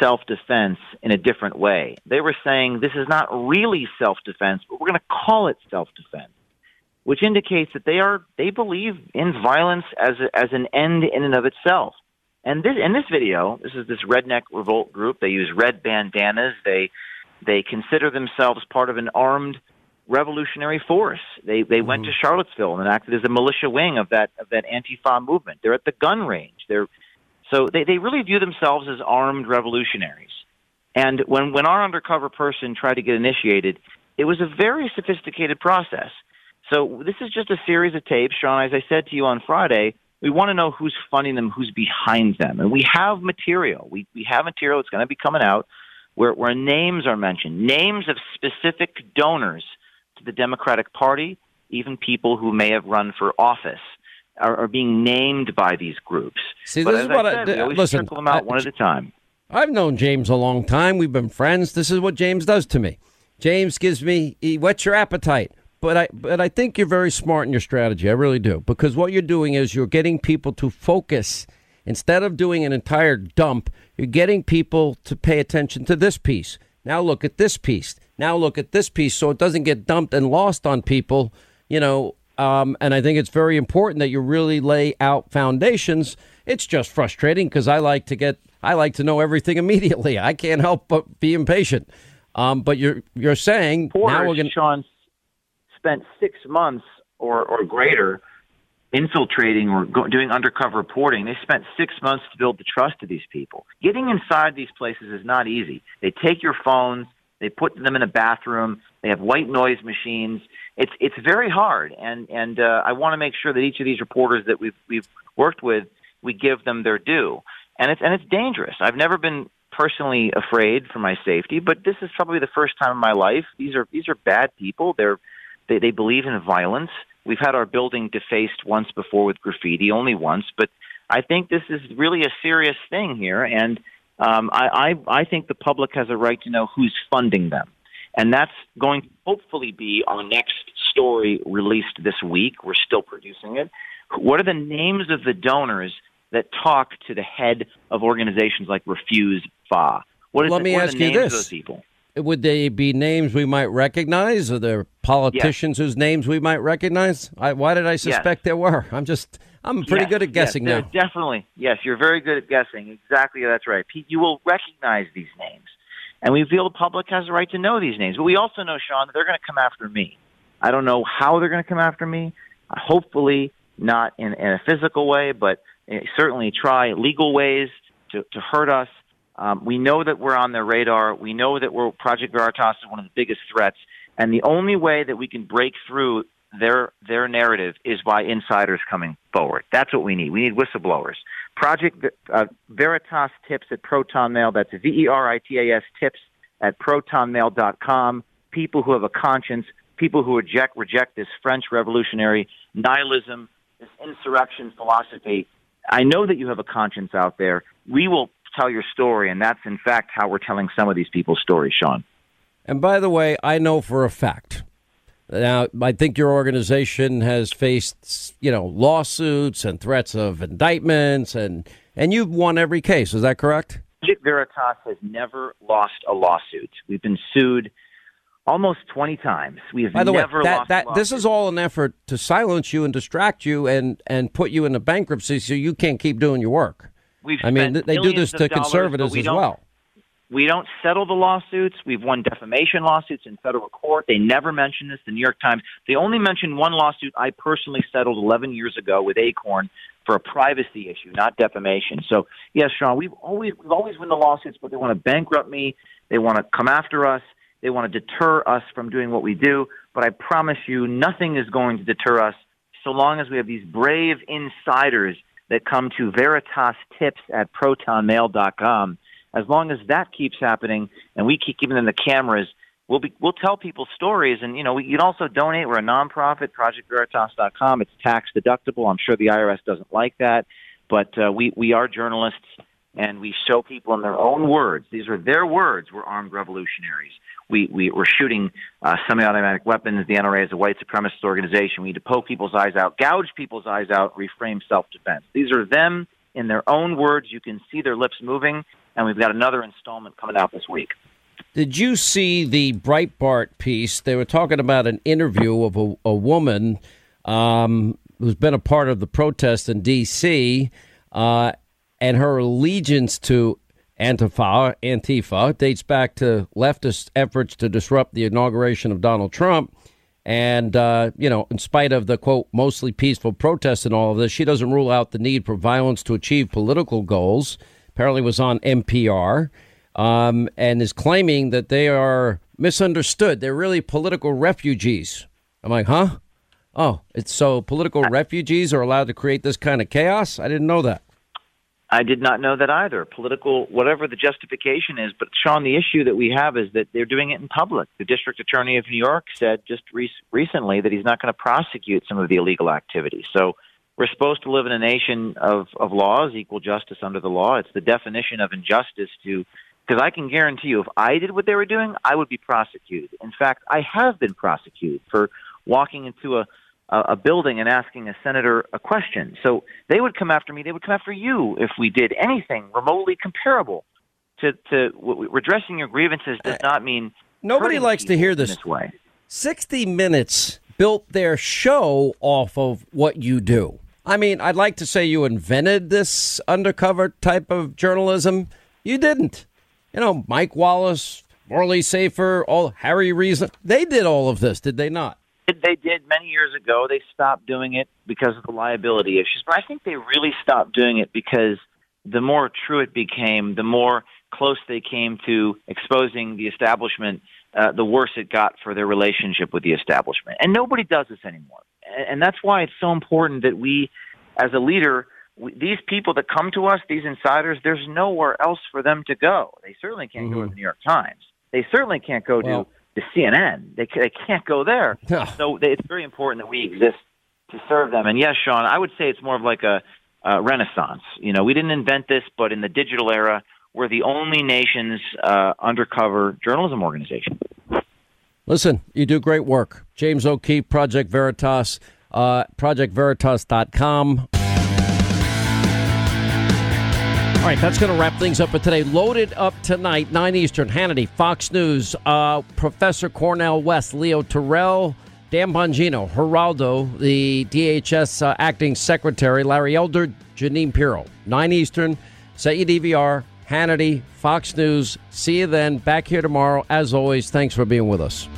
T: self defense in a different way. They were saying this is not really self defense, but we're going to call it self defense, which indicates that they are they believe in violence as a, as an end in and of itself. And this in this video, this is this redneck revolt group. They use red bandanas. They they consider themselves part of an armed revolutionary force. They they mm-hmm. went to Charlottesville and acted as a militia wing of that of that Antifa movement. They're at the gun range. They're so they, they really view themselves as armed revolutionaries. And when when our undercover person tried to get initiated, it was a very sophisticated process. So this is just a series of tapes, Sean. As I said to you on Friday, we want to know who's funding them, who's behind them, and we have material. We we have material that's going to be coming out where where names are mentioned, names of specific donors to the Democratic Party, even people who may have run for office. Are, are being named by these groups.
A: See,
T: but
A: this is what I,
T: said,
A: I
T: we
A: listen.
T: trickle them out
A: I,
T: one at a time.
A: I've known James a long time. We've been friends. This is what James does to me. James gives me he whets your appetite. But I but I think you're very smart in your strategy. I really do. Because what you're doing is you're getting people to focus instead of doing an entire dump, you're getting people to pay attention to this piece. Now look at this piece. Now look at this piece so it doesn't get dumped and lost on people, you know, um, and I think it's very important that you really lay out foundations. It's just frustrating because I like to get, I like to know everything immediately. I can't help but be impatient. Um, but you're you're saying
T: Porter,
A: now we're going.
T: Sean spent six months or or greater infiltrating or go, doing undercover reporting. They spent six months to build the trust of these people. Getting inside these places is not easy. They take your phones, they put them in a bathroom, they have white noise machines. It's it's very hard, and and uh, I want to make sure that each of these reporters that we've we've worked with, we give them their due. And it's and it's dangerous. I've never been personally afraid for my safety, but this is probably the first time in my life. These are these are bad people. They're they, they believe in violence. We've had our building defaced once before with graffiti, only once, but I think this is really a serious thing here, and Um, I, I I think the public has a right to know who's funding them, and that's going to hopefully be our next story released this week. We're still producing it. What are the names of the donors that talk to the head of organizations like Refuse FA? What is
A: Let
T: the,
A: me ask you this.
T: Of those people?
A: Would they be names we might recognize? Are there politicians whose names we might recognize? I, why did I suspect there were? I'm just, I'm pretty
T: Yes,
A: good at guessing
T: yes,
A: now.
T: Definitely, yes, you're very good at guessing. Exactly, that's right. Pete, you will recognize these names, and we feel the public has a right to know these names. But we also know, Sean, that they're going to come after me. I don't know how they're going to come after me. Hopefully, not in, in a physical way, but uh, certainly try legal ways to, to hurt us. Um, we know that we're on their radar. We know that we're Project Veritas is one of the biggest threats, and the only way that we can break through their their narrative is by insiders coming forward. That's what we need. We need whistleblowers. Project uh, Veritas tips at Proton Mail. That's V E R I T A S tips at protonmail.com. People who have a conscience, people who reject reject this French revolutionary nihilism, this insurrection philosophy. I know that you have a conscience out there. We will tell your story, and that's in fact how we're telling some of these people's stories, Sean.
A: And by the way, I know for a fact. Now, I think your organization has faced, you know, lawsuits and threats of indictments, and and you've won every case. Is that correct?
T: Project Veritas has never lost a lawsuit. We've been sued almost 20 times. We have
A: By the way, that,
T: lost
A: that this is all an effort to silence you and distract you and and put you into bankruptcy so you can't keep doing your work.
T: We've
A: I mean, they do this to
T: dollars,
A: conservatives
T: we
A: as well.
T: We don't settle the lawsuits. We've won defamation lawsuits in federal court. They never mention this. The New York Times. They only mentioned one lawsuit I personally settled 11 years ago with Acorn for a privacy issue, not defamation. So yes, Sean, we've always we've always won the lawsuits, but they want to bankrupt me. They want to come after us. They want to deter us from doing what we do. But I promise you, nothing is going to deter us so long as we have these brave insiders that come to Veritas tips at protonmail.com. As long as that keeps happening and we keep giving them the cameras, we'll be we'll tell people stories. And you know, we, you can also donate. We're a nonprofit, ProjectVeritas.com. It's tax deductible. I'm sure the IRS doesn't like that, but uh, we we are journalists and we show people in their own words. These are their words. We're armed revolutionaries. We, we, we're shooting uh, semi-automatic weapons. The NRA is a white supremacist organization. We need to poke people's eyes out, gouge people's eyes out, reframe self-defense. These are them in their own words. You can see their lips moving, and we've got another installment coming out this week.
A: Did you see the Breitbart piece? They were talking about an interview of a, a woman um, who's been a part of the protest in D.C. Uh, and her allegiance to Antifa, Antifa dates back to leftist efforts to disrupt the inauguration of Donald Trump. And, uh, you know, in spite of the quote, mostly peaceful protests and all of this, she doesn't rule out the need for violence to achieve political goals. Apparently was on NPR um, and is claiming that they are misunderstood. They're really political refugees. I'm like, huh? Oh, it's so political refugees are allowed to create this kind of chaos? I didn't know that.
T: I did not know that either. Political, whatever the justification is, but Sean, the issue that we have is that they're doing it in public. The district attorney of New York said just re- recently that he's not going to prosecute some of the illegal activities. So we're supposed to live in a nation of, of laws, equal justice under the law. It's the definition of injustice to, because I can guarantee you, if I did what they were doing, I would be prosecuted. In fact, I have been prosecuted for walking into a a building and asking a senator a question. So they would come after me. They would come after you if we did anything remotely comparable to to redressing your grievances. Does uh, not mean
A: Nobody likes to hear this.
T: this way.
A: 60 Minutes built their show off of what you do. I mean, I'd like to say you invented this undercover type of journalism. You didn't. You know, Mike Wallace, Morley Safer, all Harry Reasoner, they did all of this, did they not?
T: They did many years ago. They stopped doing it because of the liability issues, but I think they really stopped doing it because the more true it became, the more close they came to exposing the establishment, uh, the worse it got for their relationship with the establishment. And nobody does this anymore. And, that's why it's so important that we, as a leader, we, these people that come to us, these insiders, there's nowhere else for them to go. They certainly can't go to the New York Times. They certainly can't go
A: Well-
T: to to CNN. They, they can't go there. so they, it's very important that we exist to serve them. And yes, Sean, I would say it's more of like a, a renaissance. You know, we didn't invent this, but in the digital era, we're the only nation's uh, undercover journalism organization.
A: Listen, you do great work. James O'Keefe, Project Veritas, uh, projectveritas.com. All right, that's going to wrap things up for today. Loaded up tonight, 9 Eastern, Hannity, Fox News, uh, Professor Cornel West, Leo Terrell, Dan Bongino, Geraldo, the DHS uh, acting secretary, Larry Elder, Jeanine Pirro. 9 Eastern, set your DVR, Hannity, Fox News. See you then. Back here tomorrow. As always, thanks for being with us.